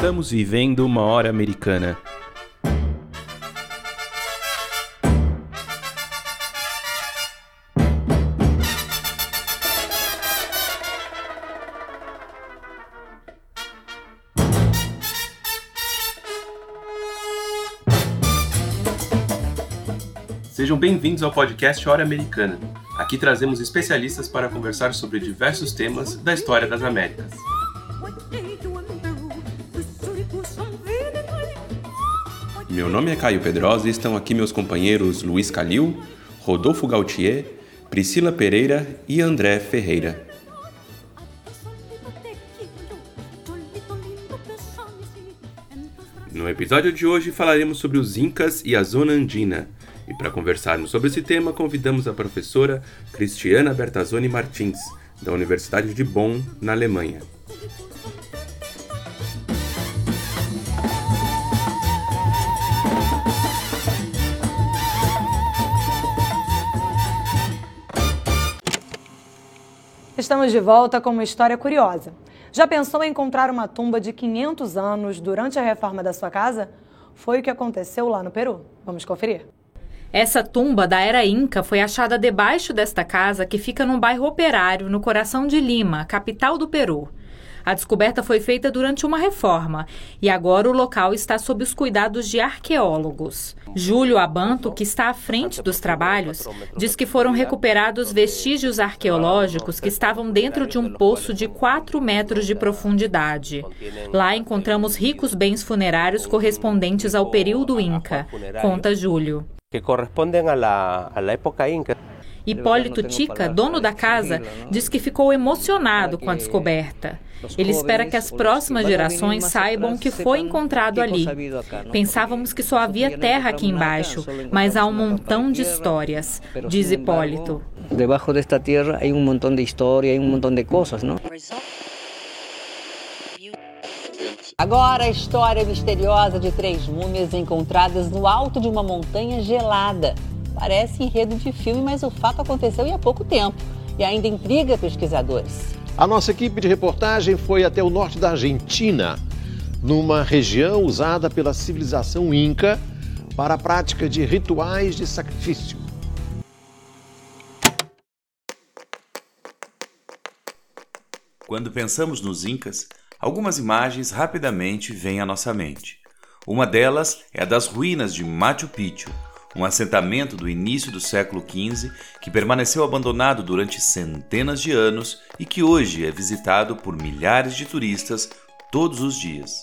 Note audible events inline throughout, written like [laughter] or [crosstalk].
Estamos vivendo uma hora americana. Sejam bem-vindos ao podcast Hora Americana. Aqui trazemos especialistas para conversar sobre diversos temas da história das Américas. Meu nome é Caio Pedrosa e estão aqui meus companheiros Luiz Calil, Rodolfo Gautier, Priscila Pereira e André Ferreira. No episódio de hoje falaremos sobre os Incas e a Zona Andina. E para conversarmos sobre esse tema, convidamos a professora Cristiana Bertazzoni Martins, da Universidade de Bonn, na Alemanha. Estamos de volta com uma história curiosa. Já pensou em encontrar uma tumba de 500 anos durante a reforma da sua casa? Foi o que aconteceu lá no Peru. Vamos conferir. Essa tumba da era Inca foi achada debaixo desta casa que fica num bairro operário no coração de Lima, capital do Peru. A descoberta foi feita durante uma reforma e agora o local está sob os cuidados de arqueólogos. Júlio Abanto, que está à frente dos trabalhos, diz que foram recuperados vestígios arqueológicos que estavam dentro de um poço de 4 metros de profundidade. Lá encontramos ricos bens funerários correspondentes ao período Inca, conta Júlio. Que correspondem à época Inca. Hipólito Tica, dono da casa, diz que ficou emocionado com a descoberta. Ele espera que as próximas gerações saibam o que foi encontrado ali. Pensávamos que só havia terra aqui embaixo, mas há um montão de histórias, diz Hipólito. Debaixo desta terra há um montão de história, há um montão de coisas, não? Agora a história misteriosa de três múmias encontradas no alto de uma montanha gelada. Parece enredo de filme, mas o fato aconteceu em há pouco tempo e ainda intriga pesquisadores. A nossa equipe de reportagem foi até o norte da Argentina, numa região usada pela civilização inca para a prática de rituais de sacrifício. Quando pensamos nos Incas, algumas imagens rapidamente vêm à nossa mente. Uma delas é a das ruínas de Machu Picchu, um assentamento do início do século XV que permaneceu abandonado durante centenas de anos e que hoje é visitado por milhares de turistas todos os dias.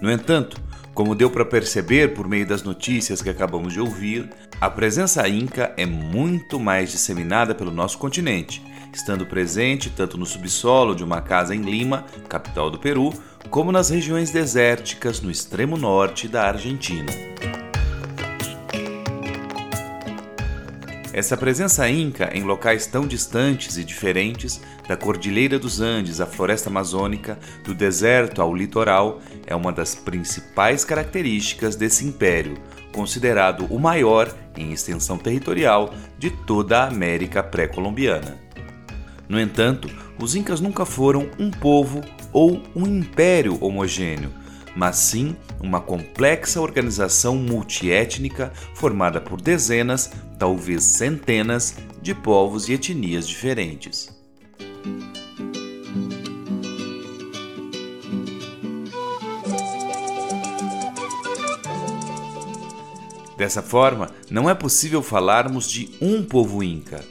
No entanto, como deu para perceber por meio das notícias que acabamos de ouvir, a presença inca é muito mais disseminada pelo nosso continente, estando presente tanto no subsolo de uma casa em Lima, capital do Peru, como nas regiões desérticas no extremo norte da Argentina. Essa presença inca em locais tão distantes e diferentes, da Cordilheira dos Andes à floresta amazônica, do deserto ao litoral, é uma das principais características desse império, considerado o maior em extensão territorial de toda a América pré-colombiana. No entanto, os incas nunca foram um povo ou um império homogêneo, mas sim uma complexa organização multiétnica formada por dezenas, talvez centenas, de povos e etnias diferentes. Dessa forma, não é possível falarmos de um povo inca.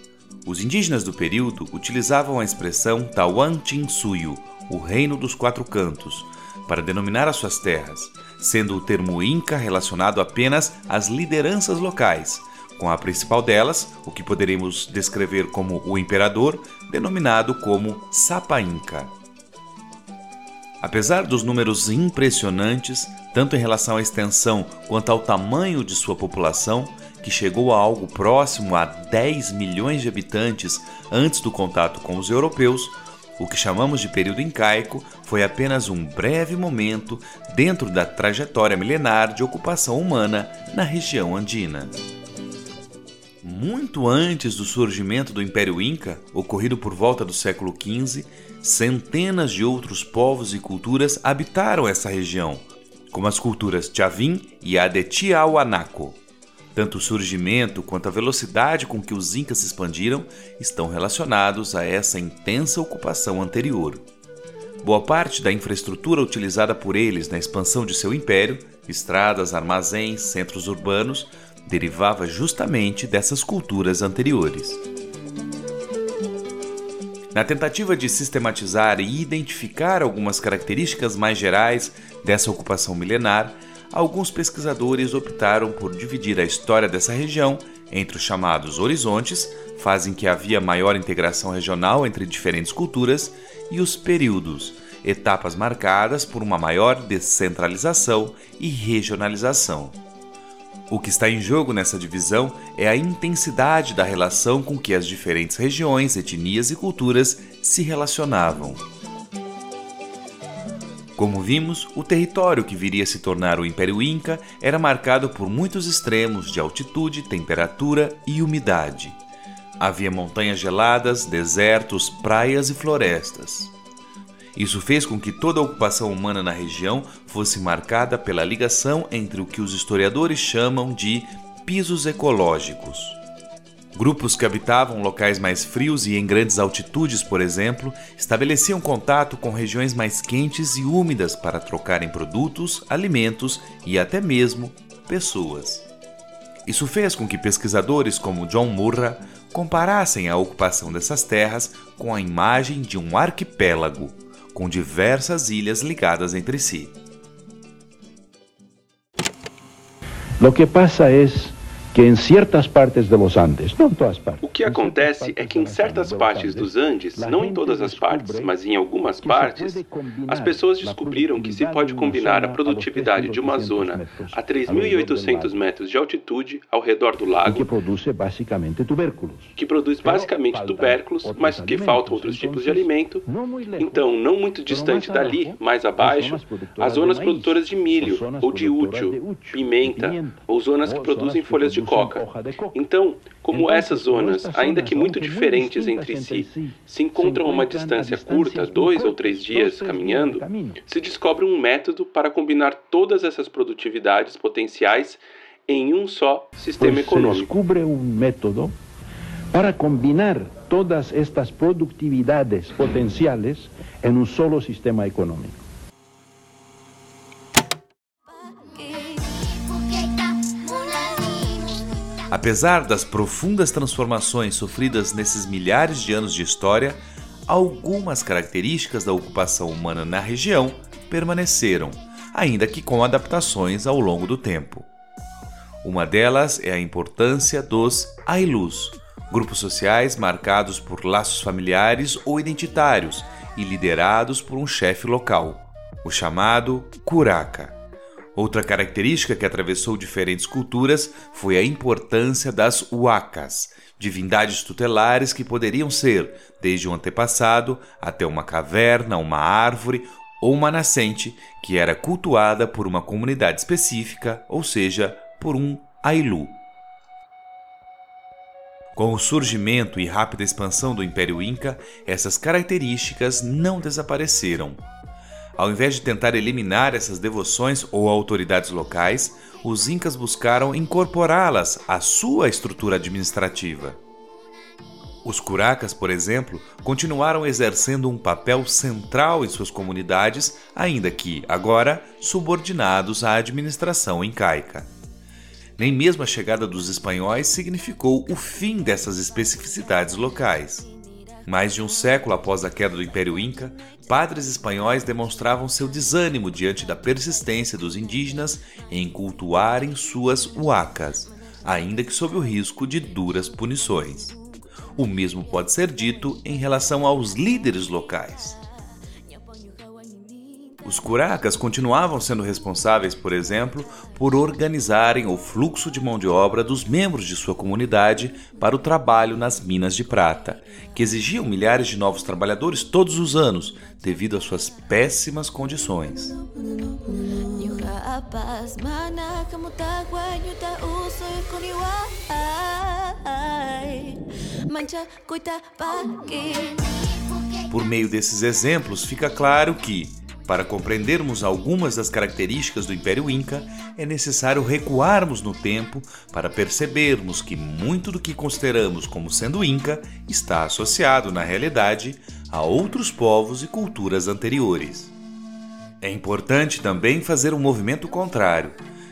Os indígenas do período utilizavam a expressão Tawan Chinsuyo, o Reino dos Quatro Cantos, para denominar as suas terras, sendo o termo Inca relacionado apenas às lideranças locais, com a principal delas, o que poderemos descrever como o imperador, denominado como Sapa Inca. Apesar dos números impressionantes, tanto em relação à extensão quanto ao tamanho de sua população, que chegou a algo próximo a 10 milhões de habitantes antes do contato com os europeus, o que chamamos de período incaico foi apenas um breve momento dentro da trajetória milenar de ocupação humana na região andina. Muito antes do surgimento do Império Inca, ocorrido por volta do século XV, centenas de outros povos e culturas habitaram essa região, como as culturas Chavin e a de Tiahuanaco. Tanto o surgimento quanto a velocidade com que os Incas se expandiram estão relacionados a essa intensa ocupação anterior. Boa parte da infraestrutura utilizada por eles na expansão de seu império, estradas, armazéns, centros urbanos, derivava justamente dessas culturas anteriores. Na tentativa de sistematizar e identificar algumas características mais gerais dessa ocupação milenar, alguns pesquisadores optaram por dividir a história dessa região entre os chamados horizontes, fazem que havia maior integração regional entre diferentes culturas, e os períodos, etapas marcadas por uma maior descentralização e regionalização. O que está em jogo nessa divisão é a intensidade da relação com que as diferentes regiões, etnias e culturas se relacionavam. Como vimos, o território que viria a se tornar o Império Inca era marcado por muitos extremos de altitude, temperatura e umidade. Havia montanhas geladas, desertos, praias e florestas. Isso fez com que toda a ocupação humana na região fosse marcada pela ligação entre o que os historiadores chamam de pisos ecológicos. Grupos que habitavam locais mais frios e em grandes altitudes, por exemplo, estabeleciam contato com regiões mais quentes e úmidas para trocarem produtos, alimentos e até mesmo pessoas. Isso fez com que pesquisadores como John Murra comparassem a ocupação dessas terras com a imagem de um arquipélago com diversas ilhas ligadas entre si. Lo que pasa es que em certas partes de los Andes, não todas partes. O que acontece é que em certas partes dos Andes, não em todas as partes, mas em algumas partes, as pessoas descobriram que se pode combinar a produtividade de uma zona a 3.800 metros de altitude ao redor do lago, que produz basicamente tubérculos, que produz basicamente tubérculos, mas que faltam outros tipos de alimento. Então, não muito distante dali, mais abaixo, as zonas produtoras de milho ou de útil, pimenta, ou zonas que produzem folhas de coca. Então, como essas zonas, ainda que muito diferentes entre si, se encontram a uma distância curta, dois ou três dias caminhando, se descobre um método para combinar todas essas produtividades potenciais em um só sistema econômico. Se descobre um método para combinar todas estas produtividades potenciais em um solo sistema econômico. Apesar das profundas transformações sofridas nesses milhares de anos de história, algumas características da ocupação humana na região permaneceram, ainda que com adaptações ao longo do tempo. Uma delas é a importância dos Ailus, grupos sociais marcados por laços familiares ou identitários e liderados por um chefe local, o chamado Curaca. Outra característica que atravessou diferentes culturas foi a importância das huacas, divindades tutelares que poderiam ser desde um antepassado até uma caverna, uma árvore ou uma nascente que era cultuada por uma comunidade específica, ou seja, por um Ailu. Com o surgimento e rápida expansão do Império Inca, essas características não desapareceram. Ao invés de tentar eliminar essas devoções ou autoridades locais, os incas buscaram incorporá-las à sua estrutura administrativa. Os curacas, por exemplo, continuaram exercendo um papel central em suas comunidades, ainda que, agora, subordinados à administração incaica. Nem mesmo a chegada dos espanhóis significou o fim dessas especificidades locais. Mais de um século após a queda do Império Inca, padres espanhóis demonstravam seu desânimo diante da persistência dos indígenas em cultuarem suas huacas, ainda que sob o risco de duras punições. O mesmo pode ser dito em relação aos líderes locais. Os curacas continuavam sendo responsáveis, por exemplo, por organizarem o fluxo de mão de obra dos membros de sua comunidade para o trabalho nas minas de prata, que exigiam milhares de novos trabalhadores todos os anos, devido às suas péssimas condições. Por meio desses exemplos, fica claro que, para compreendermos algumas das características do Império Inca, é necessário recuarmos no tempo para percebermos que muito do que consideramos como sendo Inca está associado, na realidade, a outros povos e culturas anteriores. É importante também fazer um movimento contrário.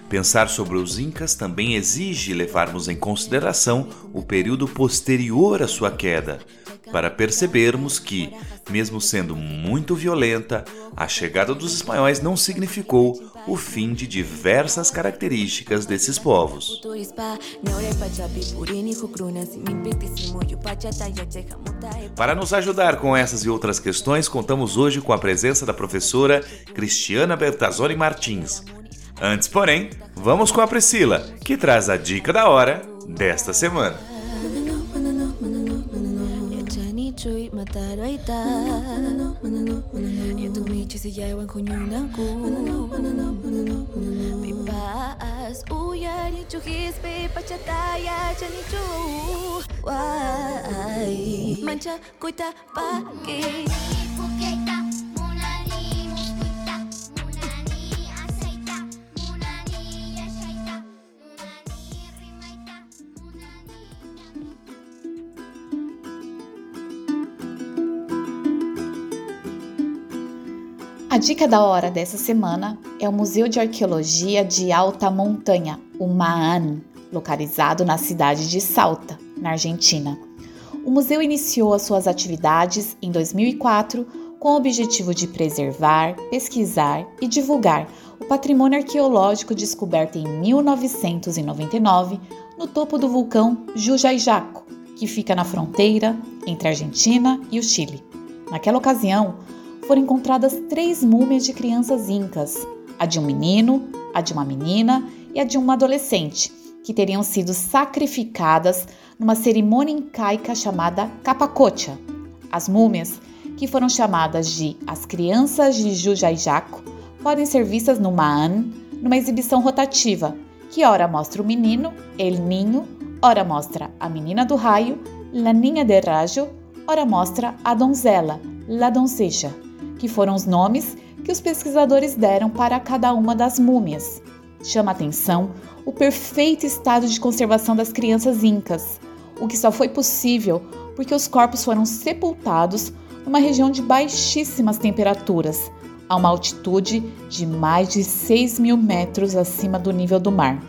Pensar sobre os Incas também exige levarmos em consideração o período posterior à sua queda, para percebermos que, mesmo sendo muito violenta, a chegada dos espanhóis não significou o fim de diversas características desses povos. Para nos ajudar com essas e outras questões, contamos hoje com a presença da professora Cristiana Bertazzoni Martins. Antes, porém, vamos com a Priscila, que traz a dica da hora desta semana. gritar. Я думаю, че сияю коню на Пипас, уя не чухис, пипа чатая, че не чу. Манча, куйта, паки. Porque A dica da hora dessa semana é o Museu de Arqueologia de Alta Montanha, o MAAN, localizado na cidade de Salta, na Argentina. O museu iniciou as suas atividades em 2004 com o objetivo de preservar, pesquisar e divulgar o patrimônio arqueológico descoberto em 1999 no topo do vulcão Jujaijaco, que fica na fronteira entre a Argentina e o Chile. Naquela ocasião, foram encontradas três múmias de crianças incas: a de um menino, a de uma menina e a de uma adolescente, que teriam sido sacrificadas numa cerimônia incaica chamada Capacocha. As múmias, que foram chamadas de as crianças de Jujaijaco, podem ser vistas no Maan, numa exibição rotativa, que ora mostra o menino, El Ninho, ora mostra a menina do raio, La Niña de Rajo, ora mostra a donzela, La Doncella que foram os nomes que os pesquisadores deram para cada uma das múmias. Chama atenção o perfeito estado de conservação das crianças incas, o que só foi possível porque os corpos foram sepultados numa região de baixíssimas temperaturas, a uma altitude de mais de 6 mil metros acima do nível do mar.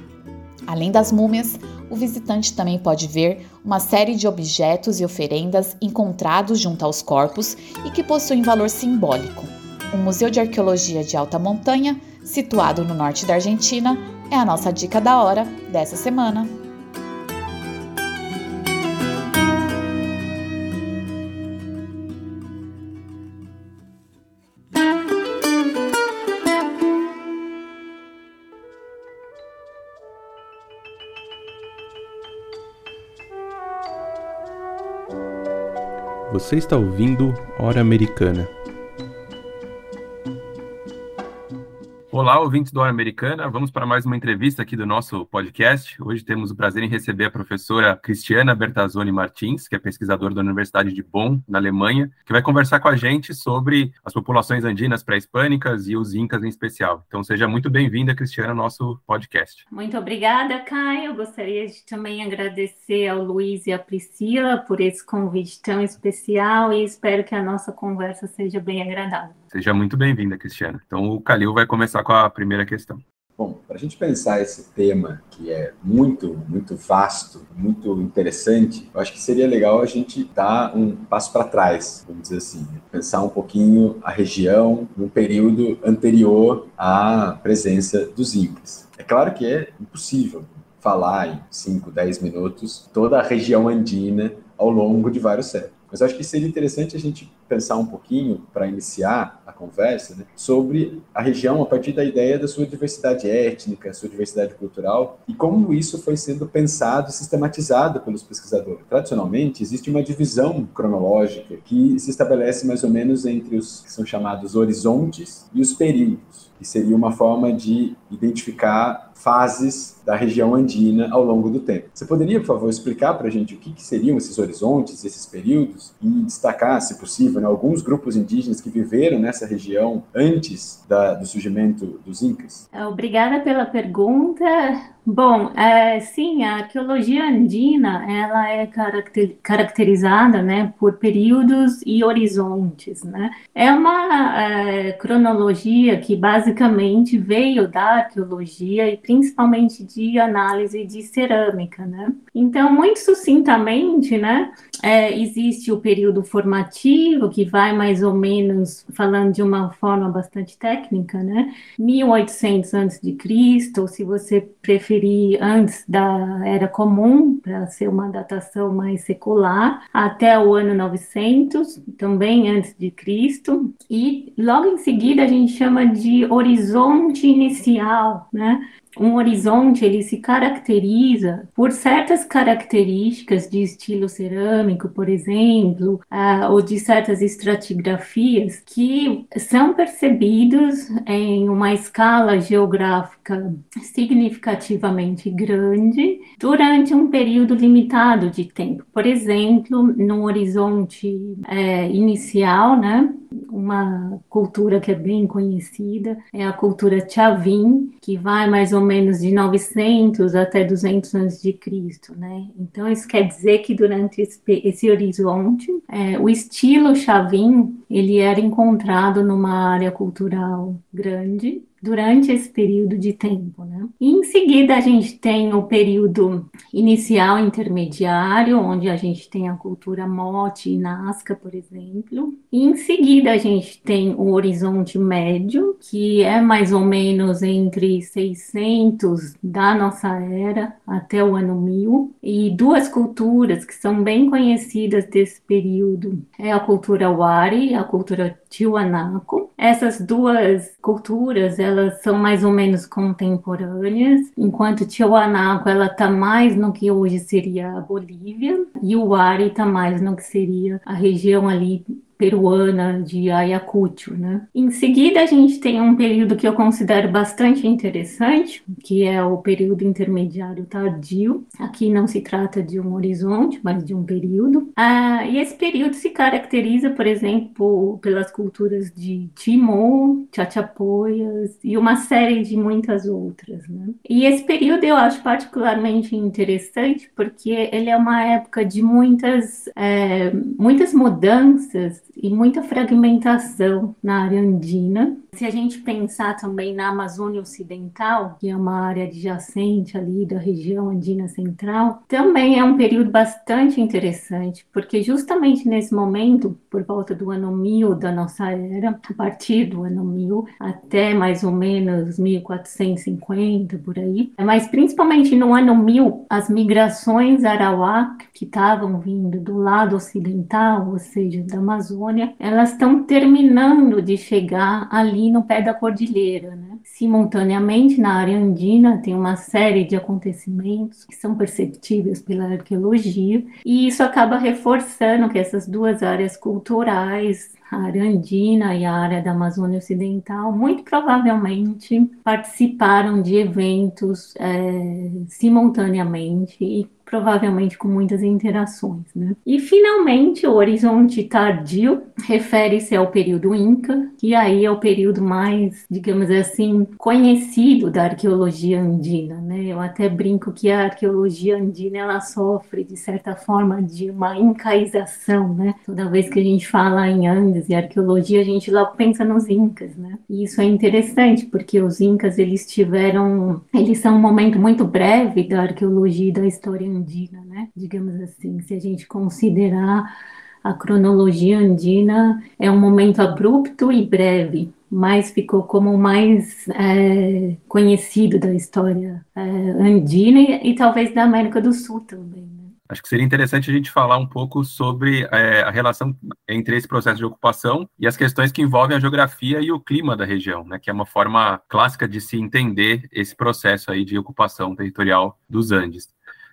Além das múmias, o visitante também pode ver uma série de objetos e oferendas encontrados junto aos corpos e que possuem valor simbólico. O Museu de Arqueologia de Alta Montanha, situado no norte da Argentina, é a nossa dica da hora dessa semana. Você está ouvindo Hora Americana. Olá, ouvintes do Hora Americana. Vamos para mais uma entrevista aqui do nosso podcast. Hoje temos o prazer em receber a professora Cristiana Bertazzoni Martins, que é pesquisadora da Universidade de Bonn, na Alemanha, que vai conversar com a gente sobre as populações andinas pré-hispânicas e os incas em especial. Então, seja muito bem-vinda, Cristiana, ao nosso podcast. Muito obrigada, Caio. Gostaria de também agradecer ao Luiz e à Priscila por esse convite tão especial e espero que a nossa conversa seja bem agradável. Seja muito bem-vinda, Cristiana. Então, o Calil vai começar com a primeira questão. Bom, para a gente pensar esse tema que é muito, muito vasto, muito interessante, eu acho que seria legal a gente dar um passo para trás, vamos dizer assim, pensar um pouquinho a região no período anterior à presença dos Incas. É claro que é impossível falar em 5, 10 minutos toda a região andina ao longo de vários séculos, mas acho que seria interessante a gente pensar um pouquinho, para iniciar a conversa, né, sobre a região a partir da ideia da sua diversidade étnica, sua diversidade cultural e como isso foi sendo pensado e sistematizado pelos pesquisadores. Tradicionalmente, existe uma divisão cronológica que se estabelece mais ou menos entre os que são chamados horizontes e os períodos, que seria uma forma de identificar fases da região andina ao longo do tempo. Você poderia, por favor, explicar para a gente o que, que, seriam esses horizontes, esses períodos, e destacar, se possível, né, alguns grupos indígenas que viveram nessa região antes da, do surgimento dos Incas? Obrigada pela pergunta. Bom, é, sim, a arqueologia andina ela é caracter, caracterizada, né, por períodos e horizontes, né? É uma é, cronologia que basicamente veio da arqueologia e principalmente de análise de cerâmica, né? Então, muito sucintamente, né, é, existe o período formativo que vai mais ou menos falando de uma forma bastante técnica, né? 1800 antes de Cristo, ou se você preferir referir antes da Era Comum, para ser uma datação mais secular, até o ano 900, também antes de Cristo, e logo em seguida a gente chama de horizonte inicial, né? um horizonte ele se caracteriza por certas características de estilo cerâmico, por exemplo, uh, ou de certas estratigrafias que são percebidos em uma escala geográfica significativamente grande durante um período limitado de tempo. Por exemplo, no horizonte é, inicial, né, uma cultura que é bem conhecida é a cultura Chavin, que vai mais ou menos de 900 até 200 anos de Cristo, né? Então isso quer dizer que durante esse, esse horizonte, é, o estilo Chavin ele era encontrado numa área cultural grande durante esse período de tempo. Né? E em seguida, a gente tem o período inicial intermediário, onde a gente tem a cultura Mote e Nazca, por exemplo. E em seguida, a gente tem o horizonte médio, que é mais ou menos entre 600 da nossa era até o ano 1000. E duas culturas que são bem conhecidas desse período é a cultura Wari, a cultura Tiwanaku. Essas duas culturas, elas são mais ou menos contemporâneas, enquanto Tiwanaku ela está mais no que hoje seria a Bolívia e o Wari está mais no que seria a região ali peruana de Ayacucho, né? Em seguida, a gente tem um período que eu considero bastante interessante, que é o período intermediário tardio. Aqui não se trata de um horizonte, mas de um período. Ah, e esse período se caracteriza, por exemplo, pelas culturas de Timor, Chachapoias e uma série de muitas outras, né? E esse período eu acho particularmente interessante porque ele é uma época de muitas, é, muitas mudanças e muita fragmentação na área andina. Se a gente pensar também na Amazônia Ocidental, que é uma área adjacente ali da região andina central, também é um período bastante interessante, porque justamente nesse momento, por volta do ano 1000 da nossa era, a partir do ano 1000 até mais ou menos 1450 por aí, mas principalmente no ano 1000, as migrações arawak que estavam vindo do lado ocidental, ou seja, da Amazônia, elas estão terminando de chegar ali no pé da cordilheira, né? Simultaneamente, na área andina, tem uma série de acontecimentos que são perceptíveis pela arqueologia, e isso acaba reforçando que essas duas áreas culturais, a área andina e a área da Amazônia Ocidental, muito provavelmente participaram de eventos é, simultaneamente e provavelmente com muitas interações. Né? E finalmente, o horizonte tardio refere-se ao período Inca, que aí é o período mais, digamos assim, conhecido da arqueologia andina. Né? Eu até brinco que a arqueologia andina ela sofre, de certa forma, de uma incaização. Né? Toda vez que a gente fala em Andes e arqueologia, a gente logo pensa nos Incas. Né? E isso é interessante, porque os Incas eles tiveram, eles são um momento muito breve da arqueologia e da história né? Digamos assim, se a gente considerar a cronologia andina, é um momento abrupto e breve, mas ficou como o mais é, conhecido da história é, andina e, e, talvez da América do Sul também. Né? Acho que seria interessante a gente falar um pouco sobre é, a relação entre esse processo de ocupação e as questões que envolvem a geografia e o clima da região, né, que é uma forma clássica de se entender esse processo aí de ocupação territorial dos Andes.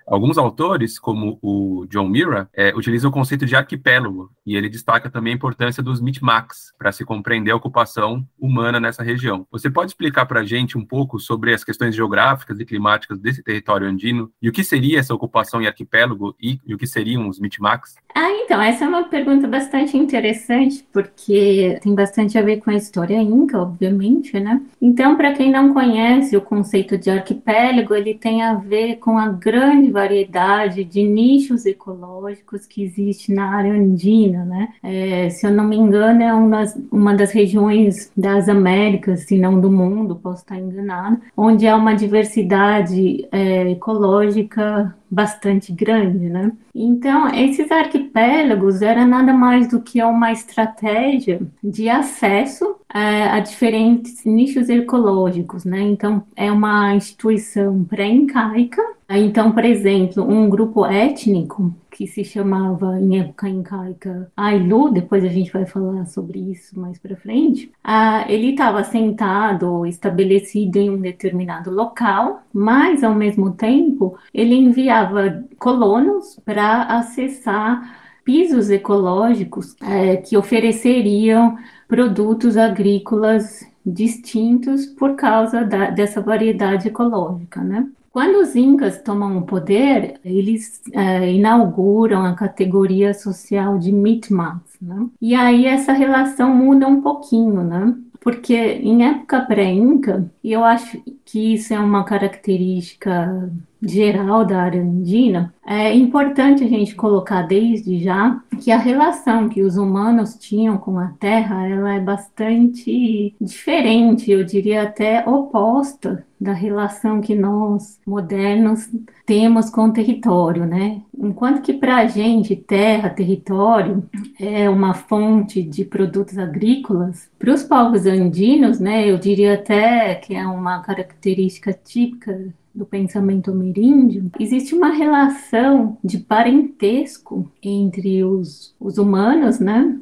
Alguns autores, como o John Mira, é, utilizam o conceito de arquipélago, e ele destaca também a importância dos Mi'kmaq para se compreender a ocupação humana nessa região. Você pode explicar para a gente um pouco sobre as questões geográficas e climáticas desse território andino e o que seria essa ocupação em arquipélago e, e o que seriam os Mi'kmaq? Ah, então, essa é uma pergunta bastante interessante, porque tem bastante a ver com a história inca, obviamente, né? Então, para quem não conhece o conceito de arquipélago, ele tem a ver com a grande variedade de nichos ecológicos que existe na área andina, né? É, se eu não me engano, é uma das, uma das regiões das Américas, se não do mundo, posso estar enganado, onde há uma diversidade é, ecológica bastante grande, né? Então, esses arquipélagos era nada mais do que uma estratégia de acesso é, a diferentes nichos ecológicos, né? Então, é uma instituição pré-incaica. Então, por exemplo, um grupo étnico que se chamava em época incaica Ailu, depois a gente vai falar sobre isso mais para frente, ah, ele estava sentado, estabelecido em um determinado local, mas ao mesmo tempo ele enviava colonos para acessar pisos ecológicos é, que ofereceriam produtos agrícolas distintos por causa da, dessa variedade ecológica, né? Quando os incas tomam o poder, eles é, inauguram a categoria social de mitmans, né? E aí essa relação muda um pouquinho, né? Porque em época pré-inca, eu acho que isso é uma característica geral da área andina, é importante a gente colocar desde já que a relação que os humanos tinham com a Terra, ela é bastante diferente, eu diria até oposta da relação que nós modernos temos com o território, né? Enquanto que para a gente terra, território é uma fonte de produtos agrícolas, para os povos andinos, né? Eu diria até que é uma característica típica do pensamento ameríndio, existe uma relação de parentesco entre os, os humanos, né?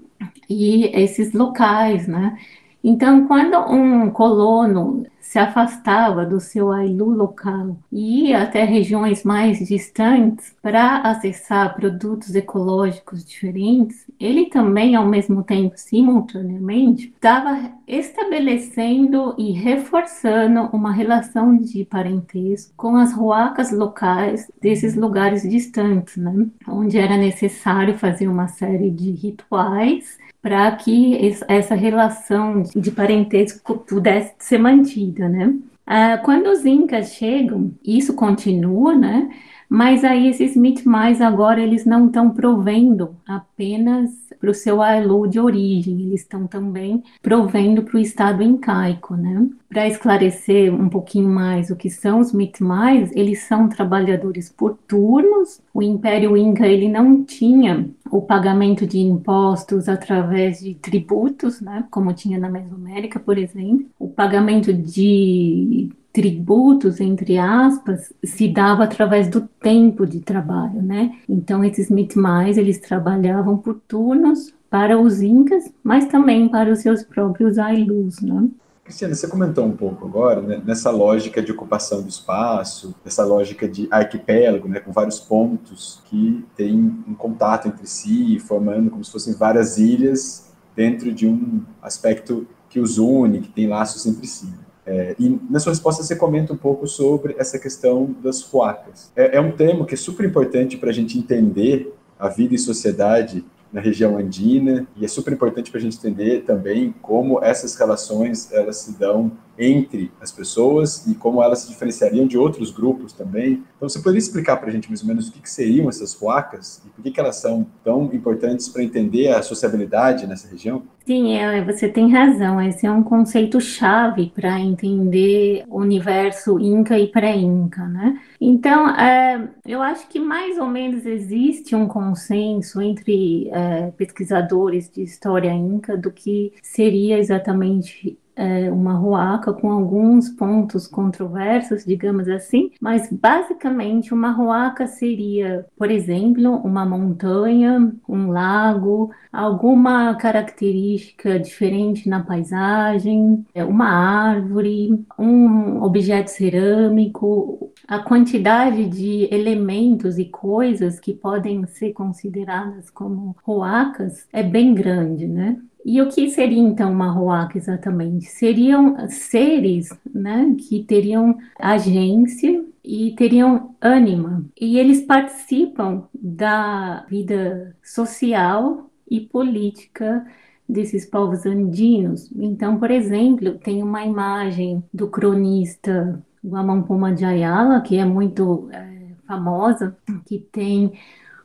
E esses locais, né? Então, quando um colono se afastava do seu ailu local e ia até regiões mais distantes para acessar produtos ecológicos diferentes, ele também, ao mesmo tempo, simultaneamente, estava estabelecendo e reforçando uma relação de parentesco com as ruacas locais desses lugares distantes, né? onde era necessário fazer uma série de rituais para que essa relação de parentesco pudesse ser mantida, né? Ah, quando os incas chegam, isso continua, né? Mas aí esses mitmais agora eles não estão provendo apenas para o seu ailu de origem, eles estão também provendo para o estado incaico, né? Para esclarecer um pouquinho mais o que são os mitmais, eles são trabalhadores por turnos. O Império Inca ele não tinha o pagamento de impostos através de tributos, né? Como tinha na Mesoamérica, por exemplo. O pagamento de tributos, entre aspas, se dava através do tempo de trabalho, né? Então, esses mitmais, eles trabalhavam por turnos para os incas, mas também para os seus próprios ailus, né? Cristiana, você comentou um pouco agora né, nessa lógica de ocupação do espaço, essa lógica de arquipélago, né, com vários pontos que têm um contato entre si, formando como se fossem várias ilhas dentro de um aspecto que os une, que tem laços entre si. É, e na sua resposta você comenta um pouco sobre essa questão das fuacas. É, é um tema que é super importante para a gente entender a vida e sociedade na região andina e é super importante para a gente entender também como essas relações elas se dão entre as pessoas e como elas se diferenciariam de outros grupos também. Então, você poderia explicar para a gente mais ou menos o que, que seriam essas placas e por que, que elas são tão importantes para entender a sociabilidade nessa região? Sim, é, você tem razão. Esse é um conceito chave para entender o universo Inca e pré-Inca, né? Então, é, eu acho que mais ou menos existe um consenso entre é, pesquisadores de história Inca do que seria exatamente é, uma ruaca com alguns pontos controversos, digamos assim, mas basicamente uma ruaca seria, por exemplo, uma montanha, um lago, alguma característica diferente na paisagem, é, uma árvore, um objeto cerâmico, a quantidade de elementos e coisas que podem ser consideradas como ruacas é bem grande, né? E o que seria então uma Roaca exatamente? Seriam seres né, que teriam agência e teriam ânima, e eles participam da vida social e política desses povos andinos. Então, por exemplo, tem uma imagem do cronista Guamão de Ayala, que é muito é, famosa, que tem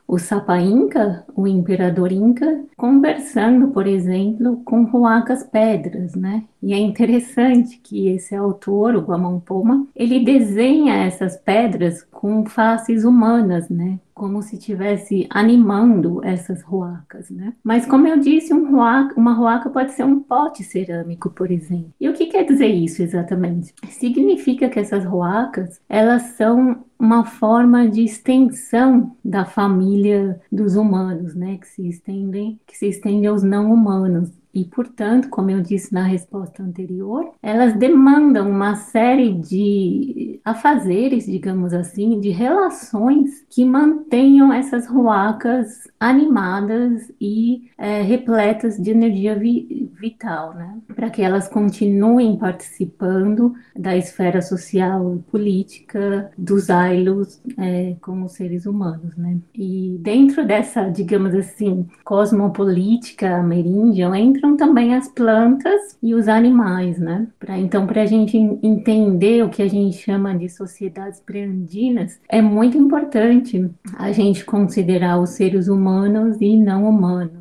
o Sapa Inca, o imperador Inca, conversando, por exemplo, com Huacas Pedras, né? E é interessante que esse autor, o Guamão Poma, ele desenha essas pedras com faces humanas, né? Como se estivesse animando essas ruacas, né? Mas como eu disse, um uma ruaca pode ser um pote cerâmico, por exemplo. E o que quer dizer isso exatamente? Significa que essas ruacas, elas são uma forma de extensão da família dos humanos, né? Que se estendem, que se estende aos não humanos. E, portanto, como eu disse na resposta anterior, elas demandam uma série de afazeres, digamos assim, de relações que mantenham essas ruacas animadas e é, repletas de energia vi vital, né? Para que elas continuem participando da esfera social e política dos ailos é, como seres humanos, né? E dentro dessa, digamos assim, cosmopolítica ameríndia, entram também as plantas e os animais, né? Pra, então, para a gente entender o que a gente chama de sociedades pré-andinas, é muito importante a gente considerar os seres humanos e não humanos.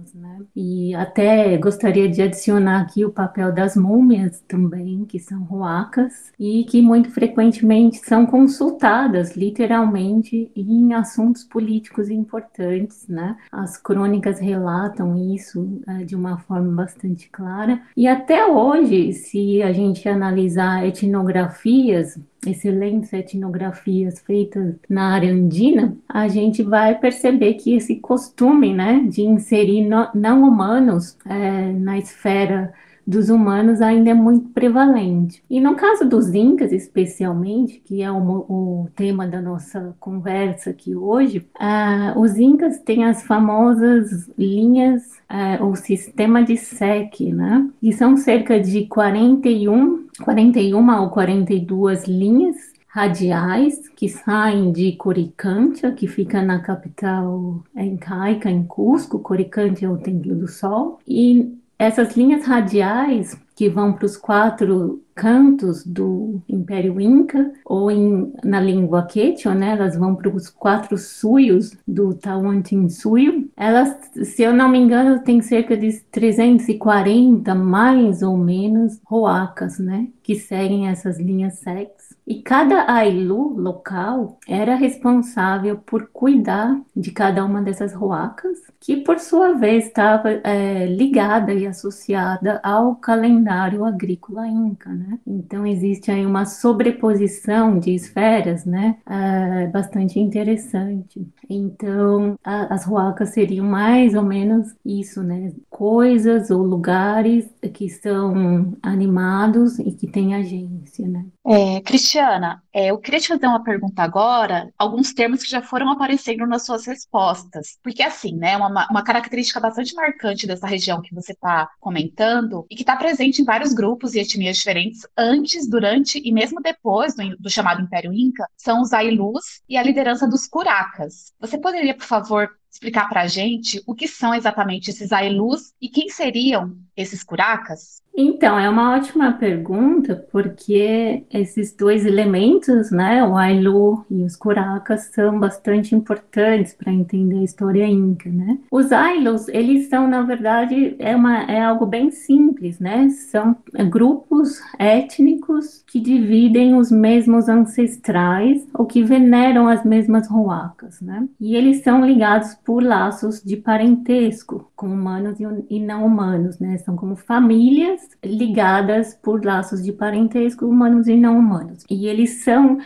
E até gostaria de adicionar aqui o papel das múmias também, que são roacas, e que muito frequentemente são consultadas, literalmente, em assuntos políticos importantes, né? As crônicas relatam isso é, de uma forma bastante clara. E até hoje, se a gente analisar etnografias excelentes etnografias feitas na área andina, a gente vai perceber que esse costume né, de inserir no, não humanos é, na esfera dos humanos ainda é muito prevalente. E no caso dos incas, especialmente, que é o, o tema da nossa conversa aqui hoje, uh, os incas têm as famosas linhas, uh, sistema de SEC, né? E são cerca de 41, 41 ou 42 linhas radiais que saem de Coricantia, que fica na capital incaica, em Cusco. Coricantia é o Templo do Sol. E essas linhas radiais que vão para os quatro cantos do Império Inca, ou em, na língua quechua, né, elas vão para os quatro suios do Tawantinsuyo. Elas, se eu não me engano, tem cerca de 340, mais ou menos, roacas, né, que seguem essas linhas sex. E cada ailu local era responsável por cuidar de cada uma dessas roacas, que por sua vez estava é, ligada e associada ao calendário agrícola inca, né? Então existe aí uma sobreposição de esferas, né? É, bastante interessante. Então a, as roacas seriam mais ou menos isso, né? Coisas ou lugares que são animados e que têm agência, né? É, Cristiana, é, eu queria te fazer uma pergunta agora, alguns termos que já foram aparecendo nas suas respostas. Porque, assim, né, uma, uma característica bastante marcante dessa região que você está comentando e que está presente em vários grupos e etnias diferentes antes, durante e mesmo depois do, do chamado Império Inca, são os Ailus e a liderança dos Curacas. Você poderia, por favor, explicar para a gente o que são exatamente esses Ailus e quem seriam esses Curacas? Então, é uma ótima pergunta, porque esses dois elementos né, o Ailu e os Curacas são bastante importantes para entender a história inca, né? Os Ailus, eles são, na verdade, é, uma, é algo bem simples, né? São grupos étnicos que dividem os mesmos ancestrais ou que veneram as mesmas ruacas, né? E eles são ligados por laços de parentesco com humanos e não humanos, né? São como famílias ligadas por laços de parentesco humanos e não humanos. E eles são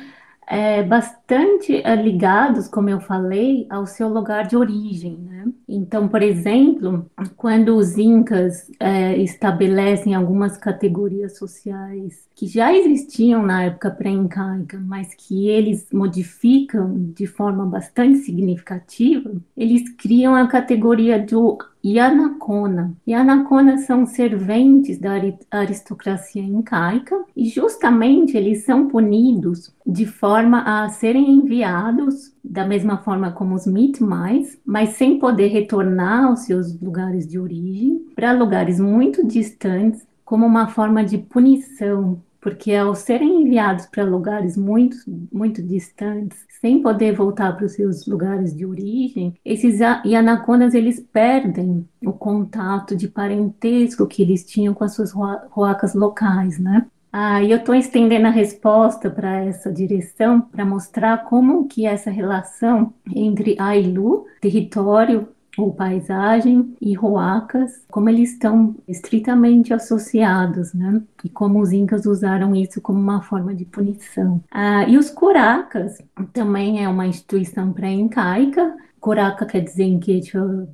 é, bastante é, ligados, como eu falei, ao seu lugar de origem. Né? Então, por exemplo, quando os incas é, estabelecem algumas categorias sociais que já existiam na época pré-incaica, mas que eles modificam de forma bastante significativa, eles criam a categoria do Yanacona. Yanacona são serventes da aristocracia incaica e justamente eles são punidos de forma a serem enviados da mesma forma como os Mitmais, mas sem poder retornar aos seus lugares de origem, para lugares muito distantes, como uma forma de punição porque ao serem enviados para lugares muito, muito distantes, sem poder voltar para os seus lugares de origem, esses Yanaconas eles perdem o contato de parentesco que eles tinham com as suas roacas locais, né? Ah, eu estou estendendo a resposta para essa direção para mostrar como que essa relação entre Ailu, território ou paisagem e roacas, como eles estão estritamente associados, né? E como os incas usaram isso como uma forma de punição. Ah, e os curacas também é uma instituição pré-incaica. Curaca quer dizer em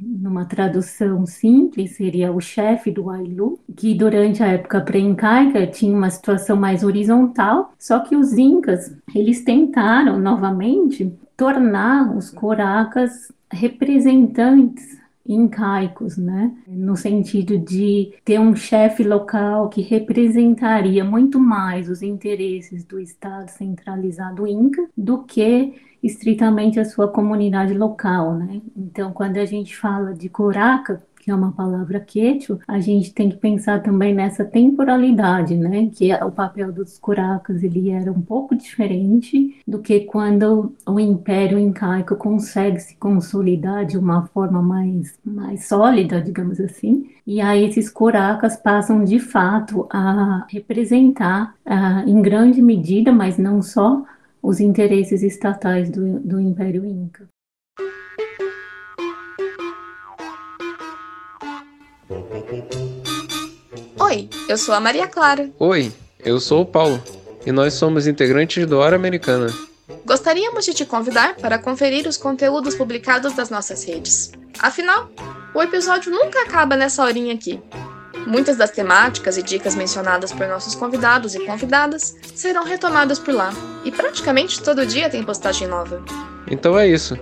numa tradução simples, seria o chefe do Ailu, que durante a época pré-incaica tinha uma situação mais horizontal, só que os incas, eles tentaram novamente tornar os coracas representantes incaicos, né? No sentido de ter um chefe local que representaria muito mais os interesses do Estado centralizado inca do que estritamente a sua comunidade local, né? Então, quando a gente fala de Coraca, que é uma palavra quechua, a gente tem que pensar também nessa temporalidade, né? Que o papel dos curacas ele era um pouco diferente do que quando o Império Incaico consegue se consolidar de uma forma mais, mais sólida, digamos assim. E aí esses curacas passam de fato a representar, uh, em grande medida, mas não só, os interesses estatais do, do Império Inca. Oi, eu sou a Maria Clara. Oi, eu sou o Paulo e nós somos integrantes do Hora Americana. Gostaríamos de te convidar para conferir os conteúdos publicados das nossas redes. Afinal, o episódio nunca acaba nessa horinha aqui. Muitas das temáticas e dicas mencionadas por nossos convidados e convidadas serão retomadas por lá, e praticamente todo dia tem postagem nova. Então é isso.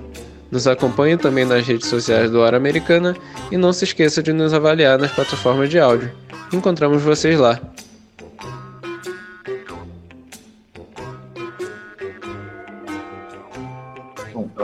Nos acompanhe também nas redes sociais do Hora Americana e não se esqueça de nos avaliar nas plataformas de áudio. Encontramos vocês lá.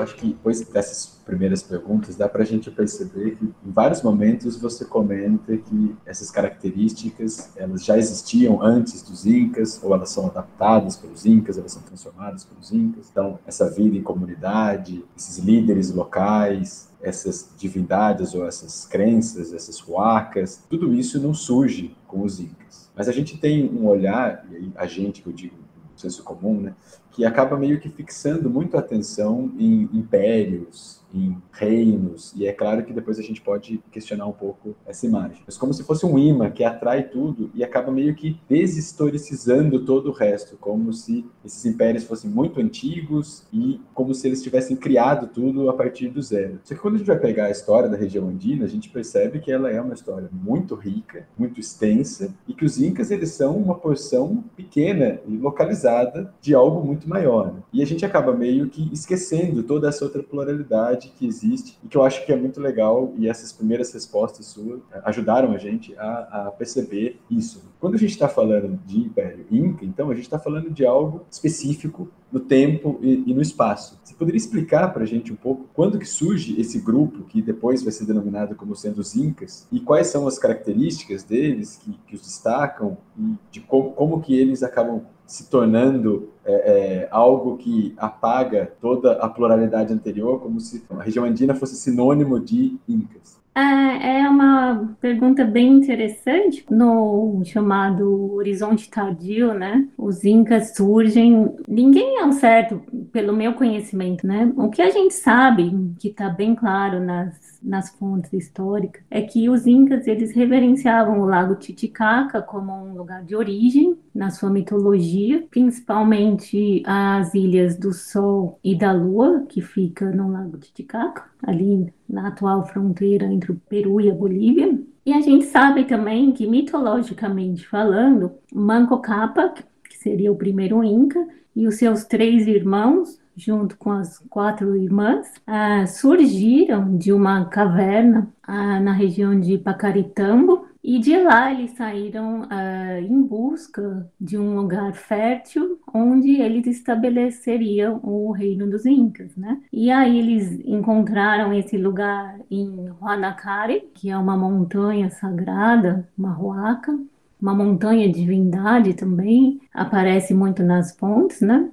Acho que depois dessas primeiras perguntas, dá para a gente perceber que em vários momentos você comenta que essas características elas já existiam antes dos incas ou elas são adaptadas pelos incas, elas são transformadas pelos incas. Então, essa vida em comunidade, esses líderes locais, essas divindades ou essas crenças, essas huacas, tudo isso não surge com os incas. Mas a gente tem um olhar, e a gente que eu digo senso comum, né, que acaba meio que fixando muito a atenção em impérios, em reinos, e é claro que depois a gente pode questionar um pouco essa imagem. Mas como se fosse um imã que atrai tudo e acaba meio que deshistoricizando todo o resto, como se esses impérios fossem muito antigos e como se eles tivessem criado tudo a partir do zero. Só que quando a gente vai pegar a história da região andina, a gente percebe que ela é uma história muito rica, muito extensa, e que os incas eles são uma porção pequena e localizada de algo muito maior. Né? E a gente acaba meio que esquecendo toda essa outra pluralidade que existe e que eu acho que é muito legal e essas primeiras respostas suas eh, ajudaram a gente a, a perceber isso. Quando a gente está falando de Império Inca, então a gente está falando de algo específico no tempo e, e no espaço. Você poderia explicar para a gente um pouco quando que surge esse grupo que depois vai ser denominado como sendo os Incas e quais são as características deles que, que os destacam e de como, como que eles acabam se tornando é, é, algo que apaga toda a pluralidade anterior, como se a região andina fosse sinônimo de incas? É, é uma pergunta bem interessante. No chamado Horizonte Tardio, né? Os incas surgem. Ninguém é o certo, pelo meu conhecimento, né? O que a gente sabe, que está bem claro nas nas fontes históricas é que os incas eles reverenciavam o lago Titicaca como um lugar de origem na sua mitologia, principalmente as ilhas do Sol e da Lua, que fica no lago Titicaca, ali na atual fronteira entre o Peru e a Bolívia. E a gente sabe também que mitologicamente falando, Manco Cápac, que seria o primeiro inca, e os seus três irmãos, junto com as quatro irmãs, ah, surgiram de uma caverna ah, na região de Pacaritambo e de lá eles saíram ah, em busca de um lugar fértil onde eles estabeleceriam o reino dos Incas, né? E aí eles encontraram esse lugar em Huanacare, que é uma montanha sagrada, uma huaca, uma montanha divindade também, aparece muito nas fontes, né?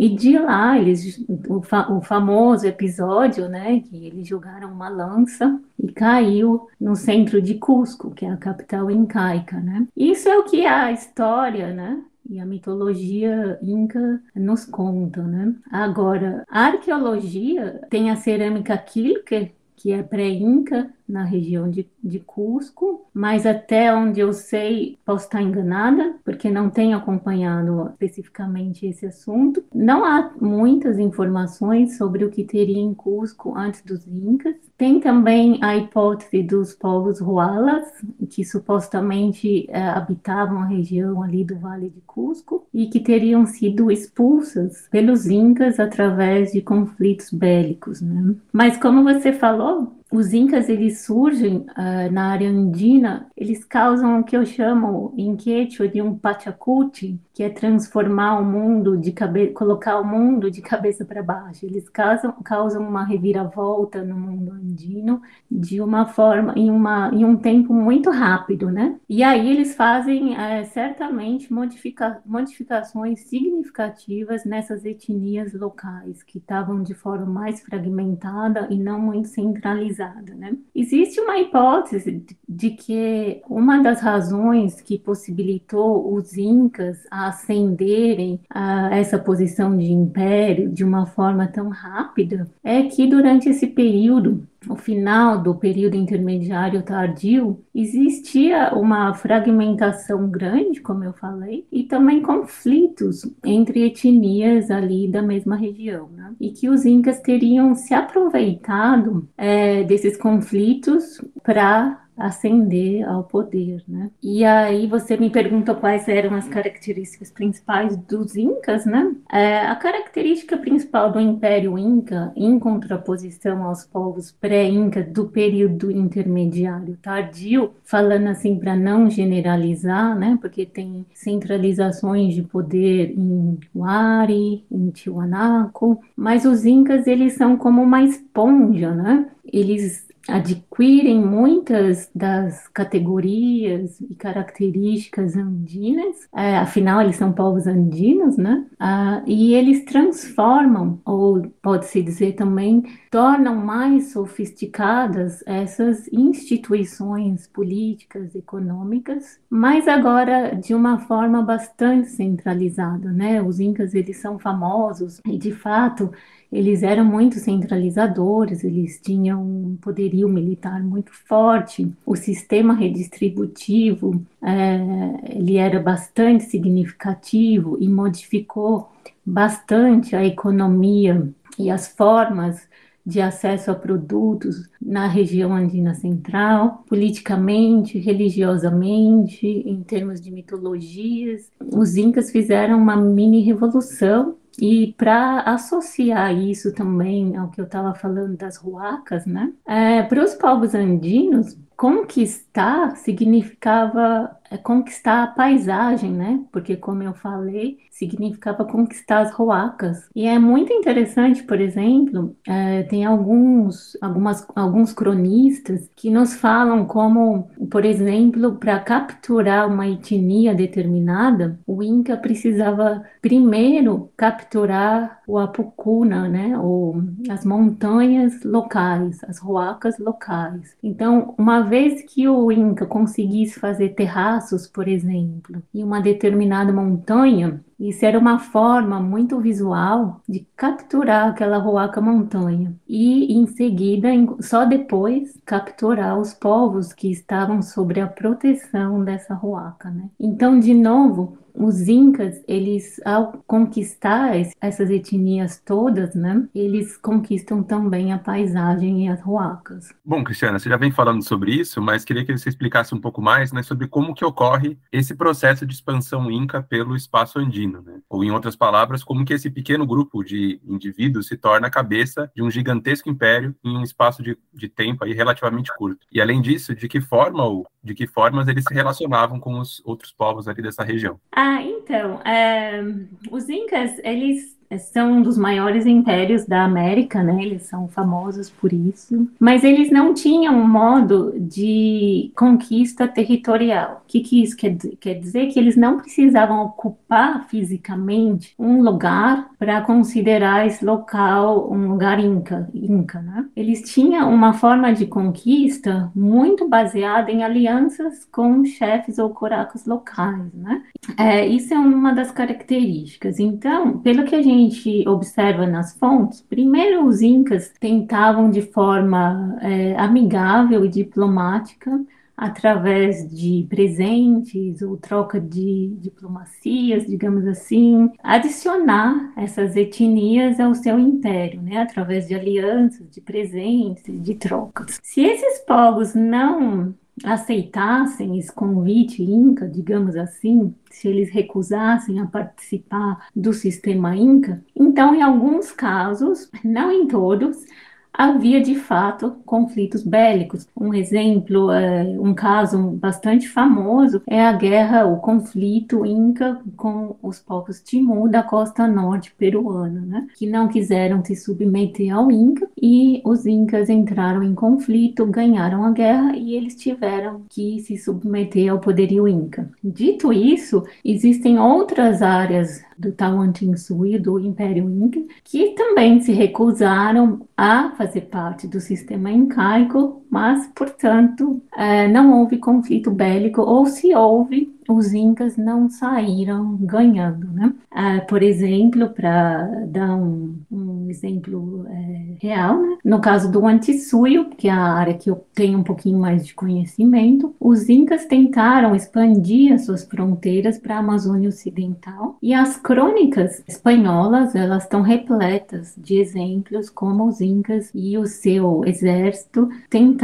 E de lá, eles, o, fa, o, famoso episódio, né, que eles jogaram uma lança e caiu no centro de Cusco, que é a capital incaica, né? Isso é o que a história, né, e a mitologia inca nos conta, né? Agora, a arqueologia tem a cerâmica Quilque, que é pré-inca, na região de, de Cusco, mas até onde eu sei, posso estar enganada, porque não tenho acompanhado especificamente esse assunto. Não há muitas informações sobre o que teria em Cusco antes dos Incas. Tem também a hipótese dos povos Hualas, que supostamente é, habitavam a região ali do Vale de Cusco e que teriam sido expulsas pelos Incas através de conflitos bélicos. Né? Mas como você falou, os incas eles surgem uh, na área andina, eles causam o que eu chamo em quechua de um pachacuti, que é transformar o mundo de cabeça, colocar o mundo de cabeça para baixo. Eles causam, causam uma reviravolta no mundo andino de uma forma, em, uma, em um tempo muito rápido, né? E aí eles fazem é, certamente modifica, modificações significativas nessas etnias locais que estavam de forma mais fragmentada e não muito centralizada, né? Existe uma hipótese de que uma das razões que possibilitou os incas a ascenderem a essa posição de império de uma forma tão rápida é que durante esse período o final do período intermediário tardio, existia uma fragmentação grande, como eu falei, e também conflitos entre etnias ali da mesma região, né? e que os incas teriam se aproveitado é, desses conflitos para ascender ao poder, né? E aí você me perguntou quais eram as características principais dos incas, né? É, a característica principal do Império Inca, em contraposição aos povos pré-inca do período intermediário tardio, falando assim para não generalizar, né? Porque tem centralizações de poder em Huari, em Tiwanaku, mas os incas eles são como uma esponja, né? Eles adquirem muitas das categorias e características andinas, é, afinal eles são povos andinos, né? Ah, e eles transformam, ou pode-se dizer também, tornam mais sofisticadas essas instituições políticas, econômicas, mas agora de uma forma bastante centralizada, né? Os incas eles são famosos e de fato eles eram muito centralizadores, eles tinham um poderio militar muito forte, o sistema redistributivo é, ele era bastante significativo e modificou bastante a economia e as formas de acesso a produtos na região andina central, politicamente, religiosamente, em termos de mitologias. Os incas fizeram uma mini revolução e para associar isso também ao que eu estava falando das ruacas, né? É, para os povos andinos, conquistar significava é, conquistar a paisagem, né? Porque, como eu falei, significava conquistar as roacas. E é muito interessante, por exemplo, é, tem alguns, algumas, alguns cronistas que nos falam como, por exemplo, para capturar uma etnia determinada, o Inca precisava primeiro capturar o Apucuna, né? Ou as montanhas locais, as roacas locais. Então, uma vez que o Inca conseguisse fazer terraços, por exemplo, em uma determinada montanha, isso era uma forma muito visual de capturar aquela roaca montanha e, em seguida, só depois, capturar os povos que estavam sobre a proteção dessa roaca. Né? Então, de novo, os incas, eles ao conquistar essas etnias todas, né, eles conquistam também a paisagem e as roacas. Bom, Cristiana, você já vem falando sobre isso, mas queria que você explicasse um pouco mais, né, sobre como que ocorre esse processo de expansão inca pelo espaço andino, né? Ou em outras palavras, como que esse pequeno grupo de indivíduos se torna a cabeça de um gigantesco império em um espaço de, de tempo aí relativamente curto. E além disso, de que forma ou de que formas eles se relacionavam com os outros povos ali dessa região? Ah, então, é, os incas, eles são um dos maiores impérios da América, né? Eles são famosos por isso. Mas eles não tinham um modo de conquista territorial. O que, que isso quer dizer? Quer dizer que eles não precisavam ocupar fisicamente um lugar para considerar esse local um lugar inca, inca, né? Eles tinham uma forma de conquista muito baseada em alianças com chefes ou coracos locais, né? É, isso é uma das características. Então, pelo que a gente gente observa nas fontes, primeiro os incas tentavam de forma é, amigável e diplomática através de presentes ou troca de diplomacias, digamos assim, adicionar essas etnias ao seu império, né, através de alianças, de presentes, de trocas. Se esses povos não aceitassem esse convite inca, digamos assim, se eles recusassem a participar do sistema inca, então em alguns casos, não em todos, havia de fato conflitos bélicos. Um exemplo, é, um caso bastante famoso é a guerra, o conflito inca com os povos Timur da costa norte peruana, né? que não quiseram se submeter ao Inca e os Incas entraram em conflito, ganharam a guerra e eles tiveram que se submeter ao poderio Inca. Dito isso, existem outras áreas do Tawantinsuyo, do Império Inca, que também se recusaram a fazer parte do sistema incaico, mas, portanto, eh, não houve conflito bélico, ou se houve, os incas não saíram ganhando, né? Ah, por exemplo, para dar um, um exemplo é, real, né? no caso do Antissuyo, que é a área que eu tenho um pouquinho mais de conhecimento, os incas tentaram expandir as suas fronteiras para a Amazônia Ocidental e as crônicas espanholas elas estão repletas de exemplos como os incas e o seu exército tentaram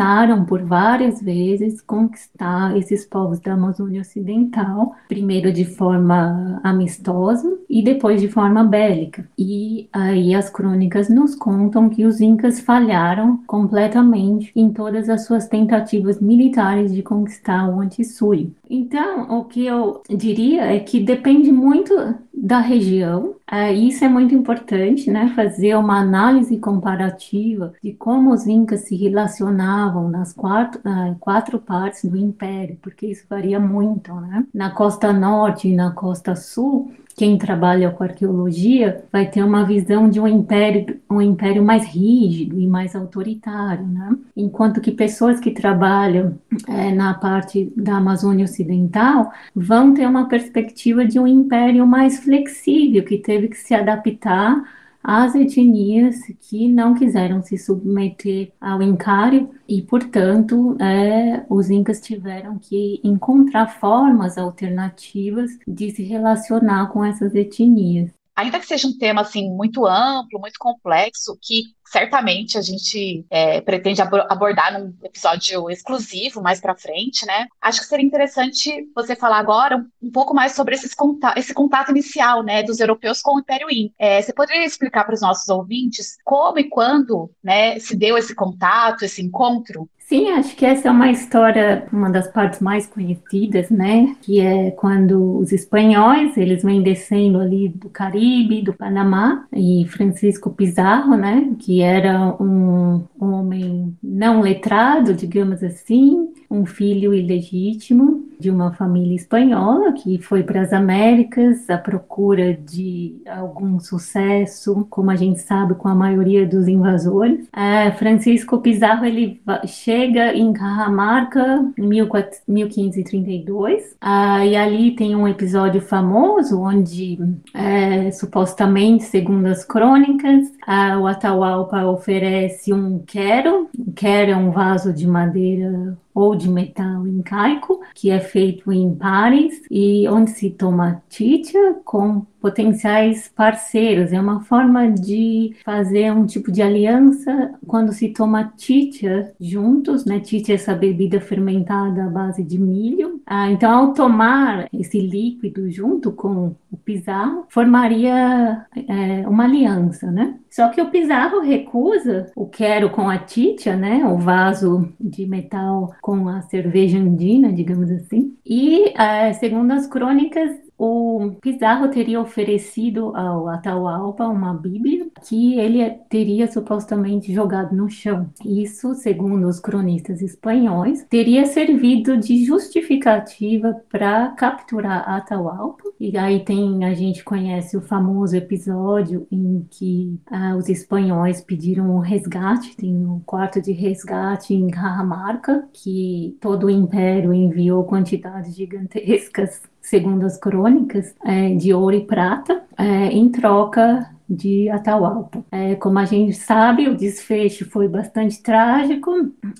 por várias vezes conquistar esses povos da Amazônia Ocidental primeiro de forma amistosa e depois de forma bélica. E aí as crônicas nos contam que os incas falharam completamente em todas as suas tentativas militares de conquistar o Antissuyo. Então, o que eu diria é que depende muito da região. É, isso é muito importante, né? Fazer uma análise comparativa de como os incas se relacionavam nas quatro, uh, quatro partes do império, porque isso varia muito, né? Na costa norte e na costa sul, quem trabalha com arqueologia vai ter uma visão de um império, um império mais rígido e mais autoritário, né? Enquanto que pessoas que trabalham é, na parte da Amazônia Ocidental vão ter uma perspectiva de um império mais flexível, que teve que se adaptar às etnias que não quiseram se submeter ao encário e, portanto, é, os incas tiveram que encontrar formas alternativas de se relacionar com essas etnias. Ainda que seja um tema assim muito amplo, muito complexo, que certamente a gente é, pretende abordar num episódio exclusivo mais para frente, né? Acho que seria interessante você falar agora um, pouco mais sobre esses esse contato inicial, né, dos europeus com o Império Inca. É, você poderia explicar para os nossos ouvintes como e quando, né, se deu esse contato, esse encontro? Sim, acho que essa é uma história, uma das partes mais conhecidas, né? Que é quando os espanhóis, eles vêm descendo ali do Caribe, do Panamá, e Francisco Pizarro, né? Que era um homem não letrado, digamos assim, um filho ilegítimo de uma família espanhola que foi para as Américas à procura de algum sucesso, como a gente sabe com a maioria dos invasores. É, Francisco Pizarro ele chega em Cajamarca em 1532 ah, e ali tem um episódio famoso onde é, supostamente, segundo as crônicas, o Atahualpa oferece um quero, quero é um vaso de madeira ou de metal incaico, que é feito em pares e onde se toma titia com potenciais parceiros. É uma forma de fazer um tipo de aliança quando se toma titia juntos, né? Titia é essa bebida fermentada à base de milho. Ah, então, ao tomar esse líquido junto com o Pizarro, formaria é, uma aliança, né? Só que o Pizarro recusa o quero com a titia, né? O vaso de metal com a cerveja andina, digamos assim. E, é, segundo as crônicas, o Pizarro teria oferecido ao Atahualpa uma Bíblia que ele teria supostamente jogado no chão. Isso, segundo os cronistas espanhóis, teria servido de justificativa para capturar Atahualpa. E aí tem a gente conhece o famoso episódio em que ah, os espanhóis pediram o resgate, tem um quarto de resgate em Cajamarca, que todo o império enviou quantidades gigantescas segundo as crônicas, é, de ouro e prata, é, em troca de Atahualpa. É, como a gente sabe, o desfecho foi bastante trágico.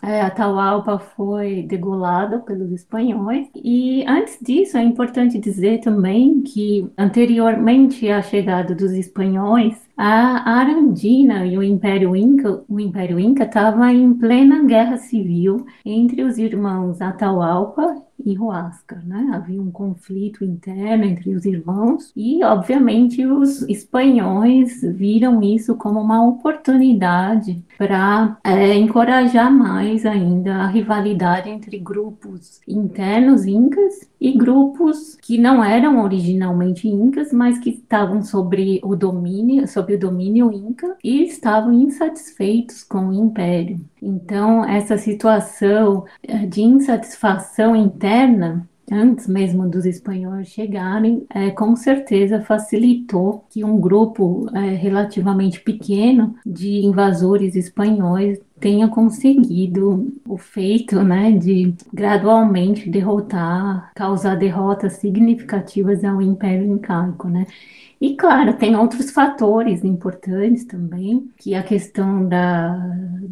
É, Atahualpa foi degolado pelos espanhóis. E antes disso, é importante dizer também que anteriormente à chegada dos espanhóis, a Arandina e o Império Inca, o Império Inca estava em plena guerra civil entre os irmãos Atahualpa e Huasca, né? Havia um conflito interno entre os irmãos e, obviamente, os espanhóis viram isso como uma oportunidade para é, encorajar mais ainda a rivalidade entre grupos internos incas e grupos que não eram originalmente incas, mas que estavam sobre o domínio, sob o domínio inca e estavam insatisfeitos com o império. Então, essa situação eh, de insatisfação interna antes mesmo dos espanhóis chegarem, é, com certeza facilitou que um grupo é, relativamente pequeno de invasores espanhóis tenha conseguido o feito, né, de gradualmente derrotar, causar derrotas significativas ao Império Incaico, né? E claro, tem outros fatores importantes também, que a questão da,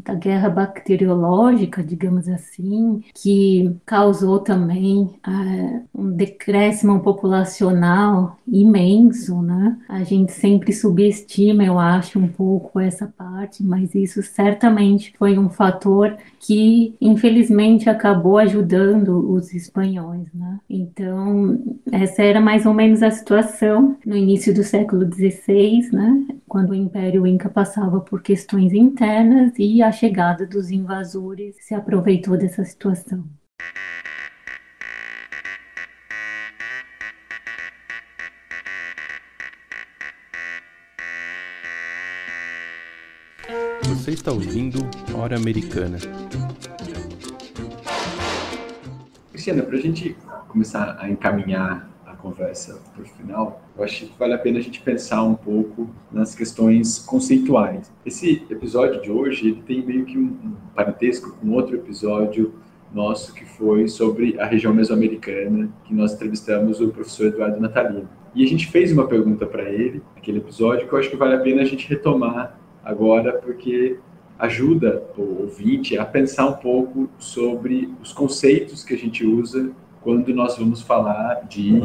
da guerra bacteriológica, digamos assim, que causou também uh, um decréscimo populacional imenso, né? A gente sempre subestima, eu acho, um pouco essa parte, mas isso certamente foi um fator que, infelizmente, acabou ajudando os espanhóis, né? Então, essa era mais ou menos a situação no início do século XVI, né, quando o Império Inca passava por questões internas e a chegada dos invasores se aproveitou dessa situação. Você está ouvindo Hora Americana. Cristiana, para a gente começar a encaminhar conversa para o final, eu acho que vale a pena a gente pensar um pouco nas questões conceituais. Esse episódio de hoje ele tem meio que um, parentesco com outro episódio nosso que foi sobre a região mesoamericana, que nós entrevistamos o professor Eduardo Natalino. E a gente fez uma pergunta para ele, naquele episódio, que eu acho que vale a pena a gente retomar agora, porque ajuda o ouvinte a pensar um pouco sobre os conceitos que a gente usa quando nós vamos falar de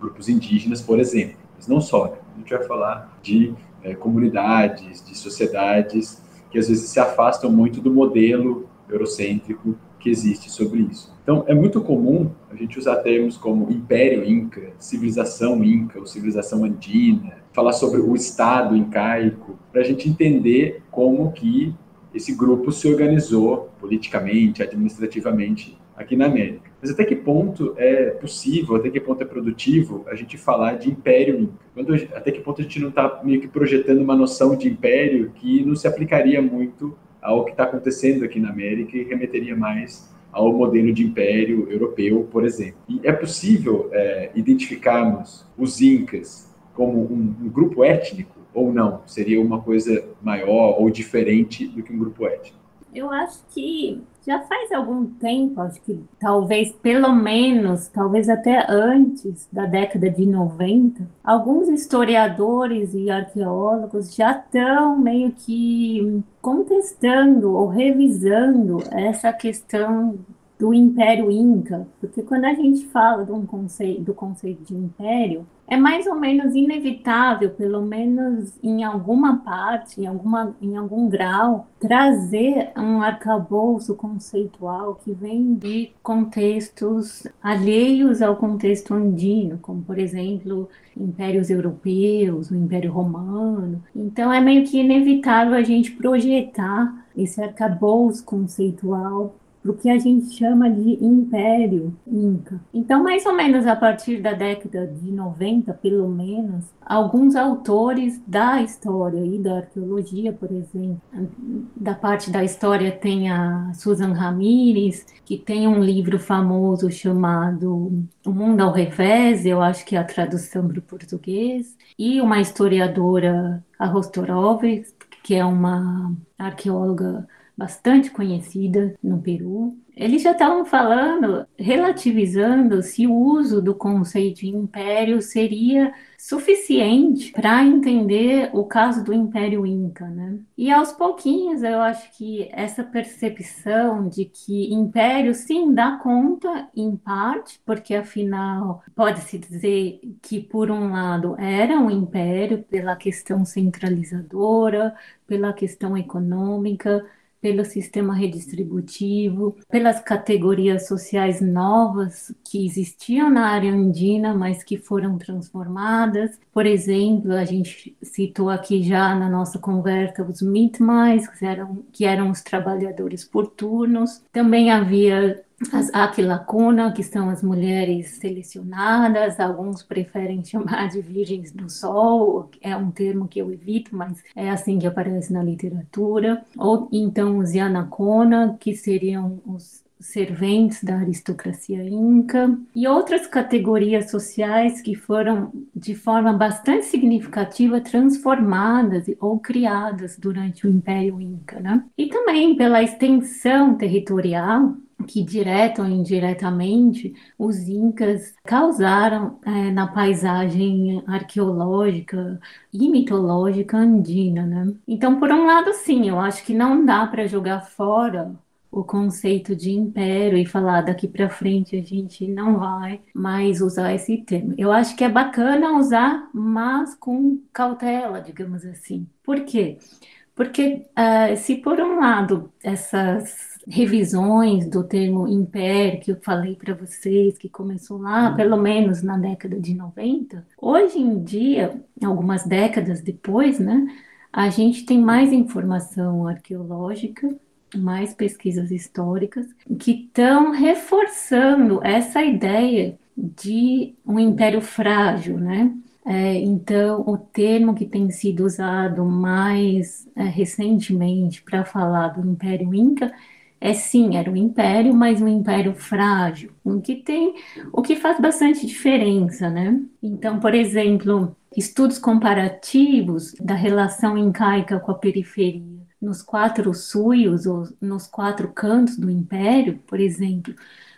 grupos indígenas, por exemplo. Mas não só, né? a gente vai falar de é, comunidades, de sociedades que às vezes se afastam muito do modelo eurocêntrico que existe sobre isso. Então, é muito comum a gente usar termos como Império Inca, civilização Inca ou civilização andina, falar sobre o Estado incaico, para a gente entender como que esse grupo se organizou politicamente, administrativamente aqui na América. Mas até que ponto é possível, até que ponto é produtivo a gente falar de império inca? Até que ponto a gente não está meio que projetando uma noção de império que não se aplicaria muito ao que está acontecendo aqui na América e remeteria mais ao modelo de império europeu, por exemplo. E é possível é, identificarmos os incas como um, um grupo étnico ou não? Seria uma coisa maior ou diferente do que um grupo étnico? Eu acho que já faz algum tempo, acho que talvez pelo menos, talvez até antes da década de 90, alguns historiadores e arqueólogos já estão meio que contestando ou revisando essa questão do Império Inca, porque quando a gente fala do conceito, do conceito de império, é mais ou menos inevitável, pelo menos em alguma parte, em, alguma, em algum grau, trazer um arcabouço conceitual que vem de contextos alheios ao contexto andino, como, por exemplo, impérios europeus, o Império Romano. Então, é meio que inevitável a gente projetar esse arcabouço conceitual para o que a gente chama de Império Inca. Então, mais ou menos a partir da década de 90, pelo menos, alguns autores da história e da arqueologia, por exemplo, da parte da história tem a Susan Ramírez, que tem um livro famoso chamado O Mundo ao Revés, eu acho que é a tradução para o português, e uma historiadora, a Rostorov, que é uma arqueóloga bastante conhecida no Peru. Eles já estavam falando, relativizando se o uso do conceito de império seria suficiente para entender o caso do Império Inca, né? E aos pouquinhos eu acho que essa percepção de que império sim dá conta em parte, porque afinal pode-se dizer que por um lado era um império pela questão centralizadora, pela questão econômica, pelo sistema redistributivo, pelas categorias sociais novas que existiam na área andina, mas que foram transformadas. Por exemplo, a gente citou aqui já na nossa conversa os mitmais, que eram, que eram os trabalhadores por turnos. Também havia as Aquilacuna, que são as mulheres selecionadas, alguns preferem [laughs] chamar de virgens do sol, é um termo que eu evito, mas é assim que aparece na literatura. Ou então os Yanacona, que seriam os serventes da aristocracia inca e outras categorias sociais que foram de forma bastante significativa transformadas ou criadas durante o Império Inca, né? E também pela extensão territorial que direta ou indiretamente os incas causaram é, na paisagem arqueológica e mitológica andina, né? Então, por um lado, sim, eu acho que não dá para jogar fora o conceito de império e falar daqui para frente a gente não vai mais usar esse termo. Eu acho que é bacana usar, mas com cautela, digamos assim. Por quê? Porque uh, se por um lado essas revisões do termo império que eu falei para vocês, que começou lá, uhum. pelo menos na década de 90, hoje em dia, algumas décadas depois, né, a gente tem mais informação arqueológica, mais pesquisas históricas que estão reforçando essa ideia de um império frágil, né? É, então, o termo que tem sido usado mais é, recentemente para falar do Império Inca é sim, era um império, mas um império frágil, o que tem, o que faz bastante diferença, né? Então, por exemplo, estudos comparativos da relação incaica com a periferia nos quatro suios ou nos quatro cantos do império, por exemplo,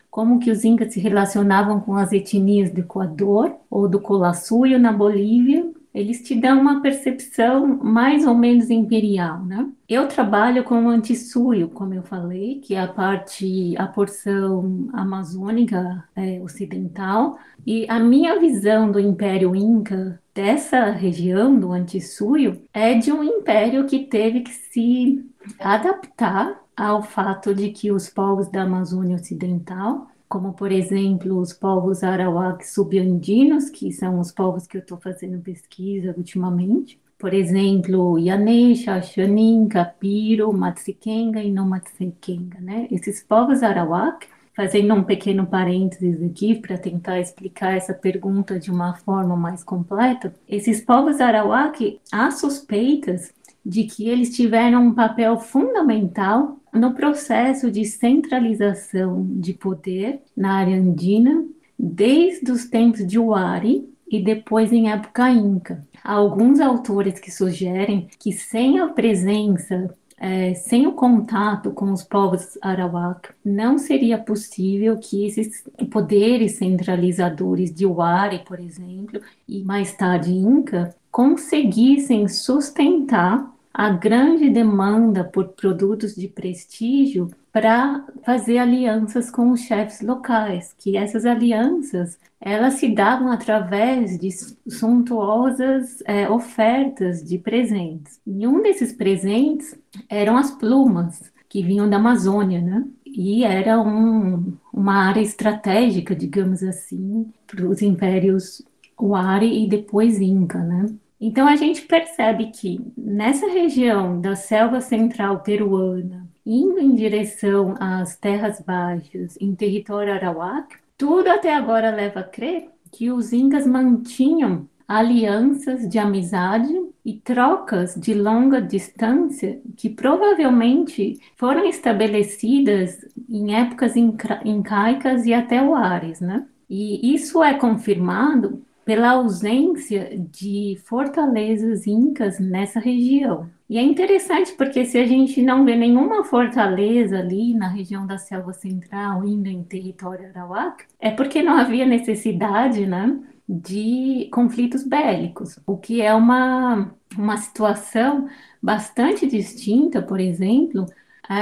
como que os incas se relacionavam com as etnias do Equador ou do Colasuio na Bolívia eles te dão uma percepção mais ou menos imperial, né? Eu trabalho com o antissuio, como eu falei, que é a parte, a porção amazônica é, ocidental, e a minha visão do Império Inca dessa região do antissuio é de um império que teve que se adaptar ao fato de que os povos da Amazônia Ocidental como por exemplo os povos arawak subandinos, que são os povos que eu estou fazendo pesquisa ultimamente. Por exemplo, Yanesha, Xanin, Capiro, Matsikenga e não Matsikenga, né? Esses povos arawak, fazendo um pequeno parênteses aqui para tentar explicar essa pergunta de uma forma mais completa, esses povos arawak, há suspeitas de que eles tiveram um papel fundamental no processo de centralização de poder na área andina, desde os tempos de Huari e depois em época inca. Há alguns autores que sugerem que sem a presença é, sem o contato com os povos arawak, não seria possível que esses poderes centralizadores de Huari, por exemplo, e mais tarde Inca, conseguissem sustentar a grande demanda por produtos de prestígio para fazer alianças com os chefes locais, que essas alianças elas se davam através de suntuosas é, ofertas de presentes. E um desses presentes eram as plumas que vinham da Amazônia, né? E era um, uma área estratégica, digamos assim, para os impérios Huari e depois Inca, né? Então a gente percebe que nessa região da selva central peruana, indo em direção às terras baixas, em território arawak, tudo até agora leva a crer que os incas mantinham alianças de amizade e trocas de longa distância que provavelmente foram estabelecidas em épocas incaicas e até o Ares, né? E isso é confirmado pela ausência de fortalezas incas nessa região. E é interessante porque se a gente não vê nenhuma fortaleza ali na região da selva central, indo em território arawak, é porque não havia necessidade, né, de conflitos bélicos, o que é uma, uma situação bastante distinta, por exemplo,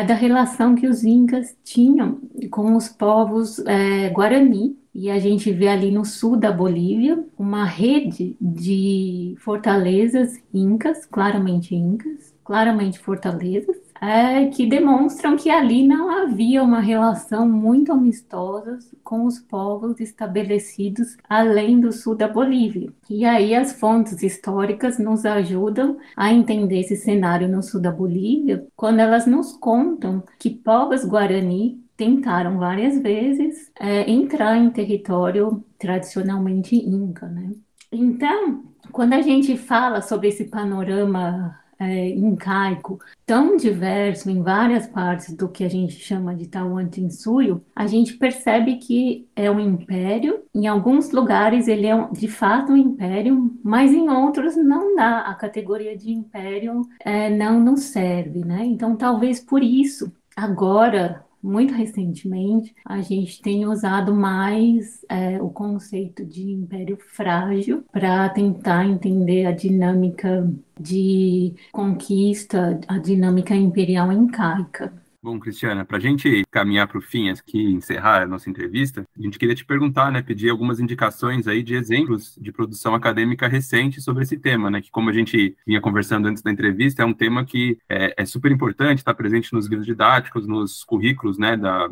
da relação que os incas tinham com os povos é, guarani, e a gente vê ali no sul da Bolívia uma rede de fortalezas incas, claramente incas, claramente fortalezas, é, que demonstram que ali não havia uma relação muito amistosa com os povos estabelecidos além do sul da Bolívia. E aí as fontes históricas nos ajudam a entender esse cenário no sul da Bolívia, quando elas nos contam que povos guarani tentaram várias vezes é, entrar em território tradicionalmente inca, né? Então, quando a gente fala sobre esse panorama é, incaico tão diverso em várias partes do que a gente chama de Tawantinsuyo, a gente percebe que é um império. Em alguns lugares ele é de fato um império, mas em outros não dá. A categoria de império é, não nos serve, né? Então, talvez por isso agora muito recentemente, a gente tem usado mais é, o conceito de império frágil para tentar entender a dinâmica de conquista, a dinâmica imperial incaica. Bom, Cristiana, para a gente caminhar para o fim aqui, encerrar a nossa entrevista, a gente queria te perguntar, né, pedir algumas indicações aí de exemplos de produção acadêmica recente sobre esse tema, né, que como a gente vinha conversando antes da entrevista, é um tema que é, é super importante, está presente nos livros didáticos, nos currículos, né, da,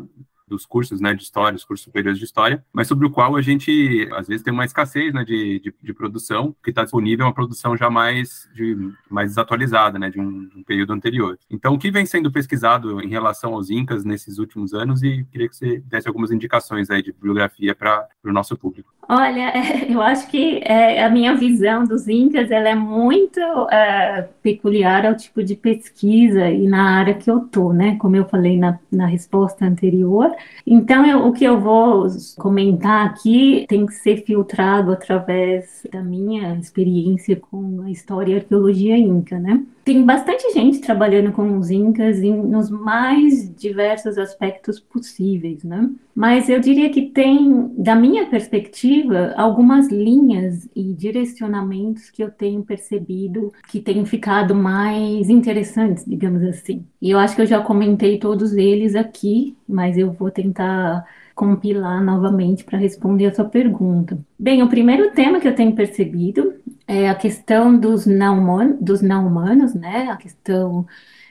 dos cursos né, de história, os cursos superiores de história, mas sobre o qual a gente, às vezes, tem uma escassez né, de, de, de produção, que está disponível uma produção já mais, de, mais desatualizada, né, de um, um, período anterior. Então, o que vem sendo pesquisado em relação aos Incas nesses últimos anos e queria que você desse algumas indicações aí de bibliografia para o nosso público. Olha, [laughs] eu acho que é, a minha visão dos Incas ela é muito é, peculiar ao tipo de pesquisa e na área que eu tô, né? Como eu falei na, na resposta anterior. Então, eu, o que eu vou comentar aqui tem que ser filtrado através da minha experiência com a história e arqueologia inca, né? Tem bastante gente trabalhando com os incas em, nos mais diversos aspectos possíveis, né? Mas eu diria que tem, da minha perspectiva, algumas linhas e direcionamentos que eu tenho percebido que têm ficado mais interessantes, digamos assim. E eu acho que eu já comentei todos eles aqui, mas eu vou tentar compilar novamente para responder a sua pergunta. Bem, o primeiro tema que eu tenho percebido é a questão dos não, dos não humanos, né? A questão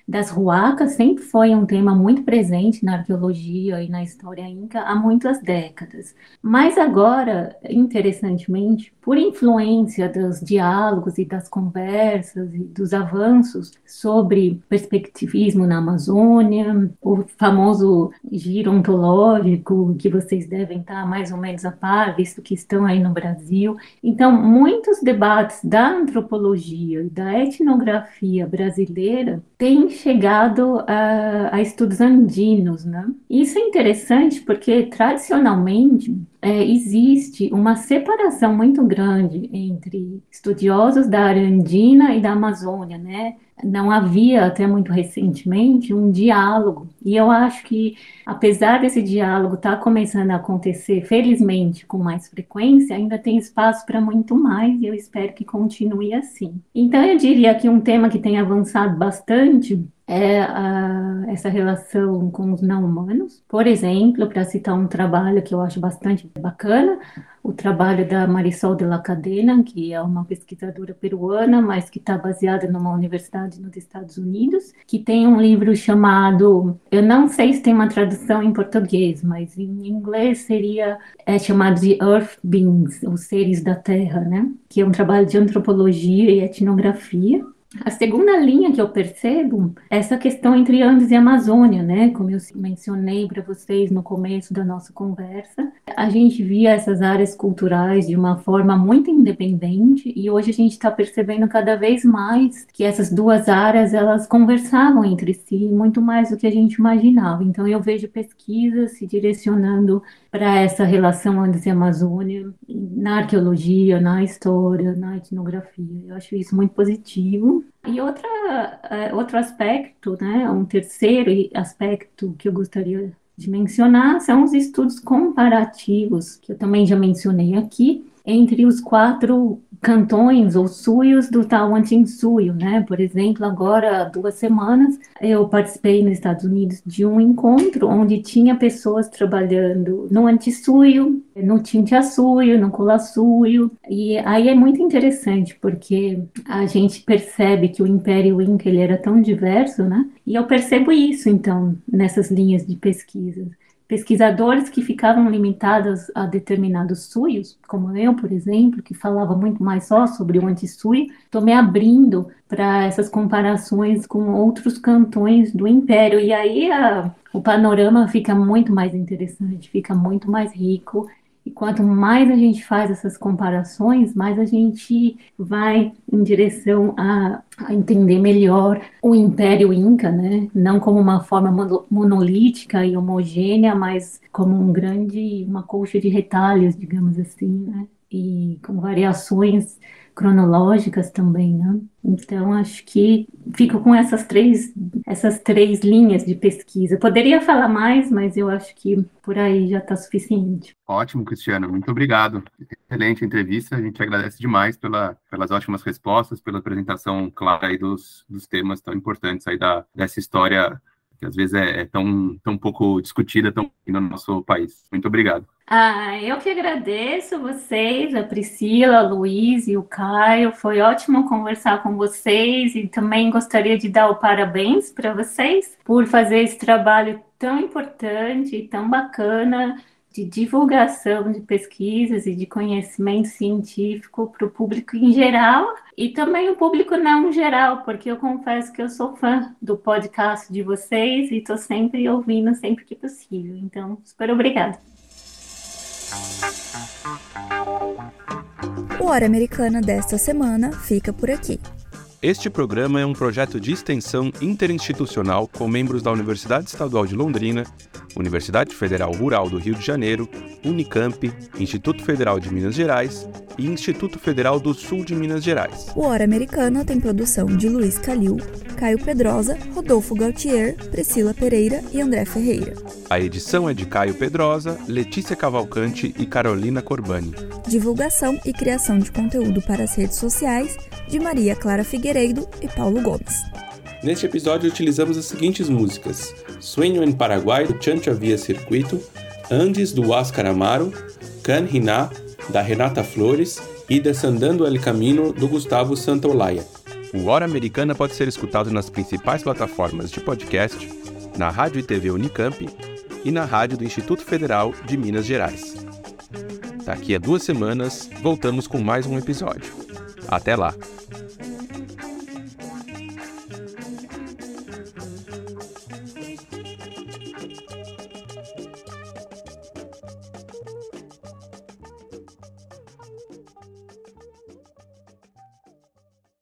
das ruacas sempre foi um tema muito presente na arqueologia e na história inca há muitas décadas. Mas agora, interessantemente, por influência dos diálogos e das conversas e dos avanços sobre perspectivismo na Amazônia, o famoso giro ontológico que vocês devem estar mais ou menos a par, visto que estão aí no Brasil. Então, muitos debates da antropologia e da etnografia brasileira têm chegado a, a estudos andinos, né? Isso é interessante porque tradicionalmente é, existe uma separação muito grande entre estudiosos da área andina e da Amazônia, né? Não havia até muito recentemente um diálogo, e eu acho que, apesar desse diálogo estar tá começando a acontecer, felizmente, com mais frequência, ainda tem espaço para muito mais, e eu espero que continue assim. Então, eu diria que um tema que tem avançado bastante é a, essa relação com os não humanos. Por exemplo, para citar um trabalho que eu acho bastante bacana, o trabalho da Marisol de la Cadena, que é uma pesquisadora peruana, mas que está baseada numa universidade nos Estados Unidos, que tem um livro chamado, eu não sei se tem uma tradução em português, mas em inglês seria é chamado de Earth Beings, os seres da Terra, né? Que é um trabalho de antropologia e etnografia. A segunda linha que eu percebo é essa questão entre Andes e Amazônia, né? Como eu mencionei para vocês no começo da nossa conversa, a gente via essas áreas culturais de uma forma muito independente e hoje a gente está percebendo cada vez mais que essas duas áreas elas conversavam entre si muito mais do que a gente imaginava. Então eu vejo pesquisas se direcionando para essa relação Andes e Amazônia na arqueologia, na história, na etnografia. Eu acho isso muito positivo. E outra, uh, outro aspecto, né, um terceiro aspecto que eu gostaria de mencionar são os estudos comparativos, que eu também já mencionei aqui, entre os quatro cantões ou suios do Tawantinsuyo, né? Por exemplo, agora há duas semanas eu participei nos Estados Unidos de um encontro onde tinha pessoas trabalhando no Antisuyo, no Tintiassuyo, no Colassuyo, e aí é muito interessante porque a gente percebe que o Império Inca ele era tão diverso, né? E eu percebo isso então nessas linhas de pesquisa pesquisadores que ficavam limitados a determinados suios, como eu, por exemplo, que falava muito mais só sobre o antissui, estou me abrindo para essas comparações com outros cantões do Império. E aí a, o panorama fica muito mais interessante, fica muito mais rico e quanto mais a gente faz essas comparações, mais a gente vai em direção a, a entender melhor o Império Inca, né? Não como uma forma monolítica e homogênea, mas como um grande, uma colcha de retalhos, digamos assim, né? E com variações cronológicas também, né? Então acho que fico com essas três essas três linhas de pesquisa. Poderia falar mais, mas eu acho que por aí já está suficiente. Ótimo, Cristiano, muito obrigado. Excelente entrevista. A gente agradece demais pela, pelas ótimas respostas, pela apresentação clara aí dos, dos temas tão importantes aí da dessa história que às vezes é, é tão, tão pouco discutida tão no nosso país. Muito obrigado. Ah, eu que agradeço vocês, a Priscila, o Luiz e o Caio. Foi ótimo conversar com vocês e também gostaria de dar o parabéns para vocês por fazer esse trabalho tão importante e tão bacana de divulgação de pesquisas e de conhecimento científico para o público em geral e também o público não geral, porque eu confesso que eu sou fã do podcast de vocês e estou sempre ouvindo sempre que possível. Então, super obrigada. O Hora Americana desta semana fica por aqui. Este programa é um projeto de extensão interinstitucional com membros da Universidade Estadual de Londrina, Universidade Federal Rural do Rio de Janeiro Unicamp, Instituto Federal de Minas Gerais e Instituto Federal do Sul de Minas Gerais. O Hora Americana tem produção de Luiz Calil, Caio Pedrosa, Rodolfo Gautier, Priscila Pereira e André Ferreira. A edição é de Caio Pedrosa, Letícia Cavalcante e Carolina Corbani. Divulgação e criação de conteúdo para as redes sociais de Maria Clara Figueiredo e Paulo Gomes. Neste episódio utilizamos as seguintes músicas: Sueño em Paraguai, do Chancho Via Circuito, Andes, do Oscar Amaro, Can Hiná, da Renata Flores e Descendando el Camino, do Gustavo Santaolalla. O Hora Americana pode ser escutado nas principais plataformas de podcast, na Rádio e TV Unicamp e na Rádio do Instituto Federal de Minas Gerais. Daqui a duas semanas, voltamos com mais um episódio. Até lá!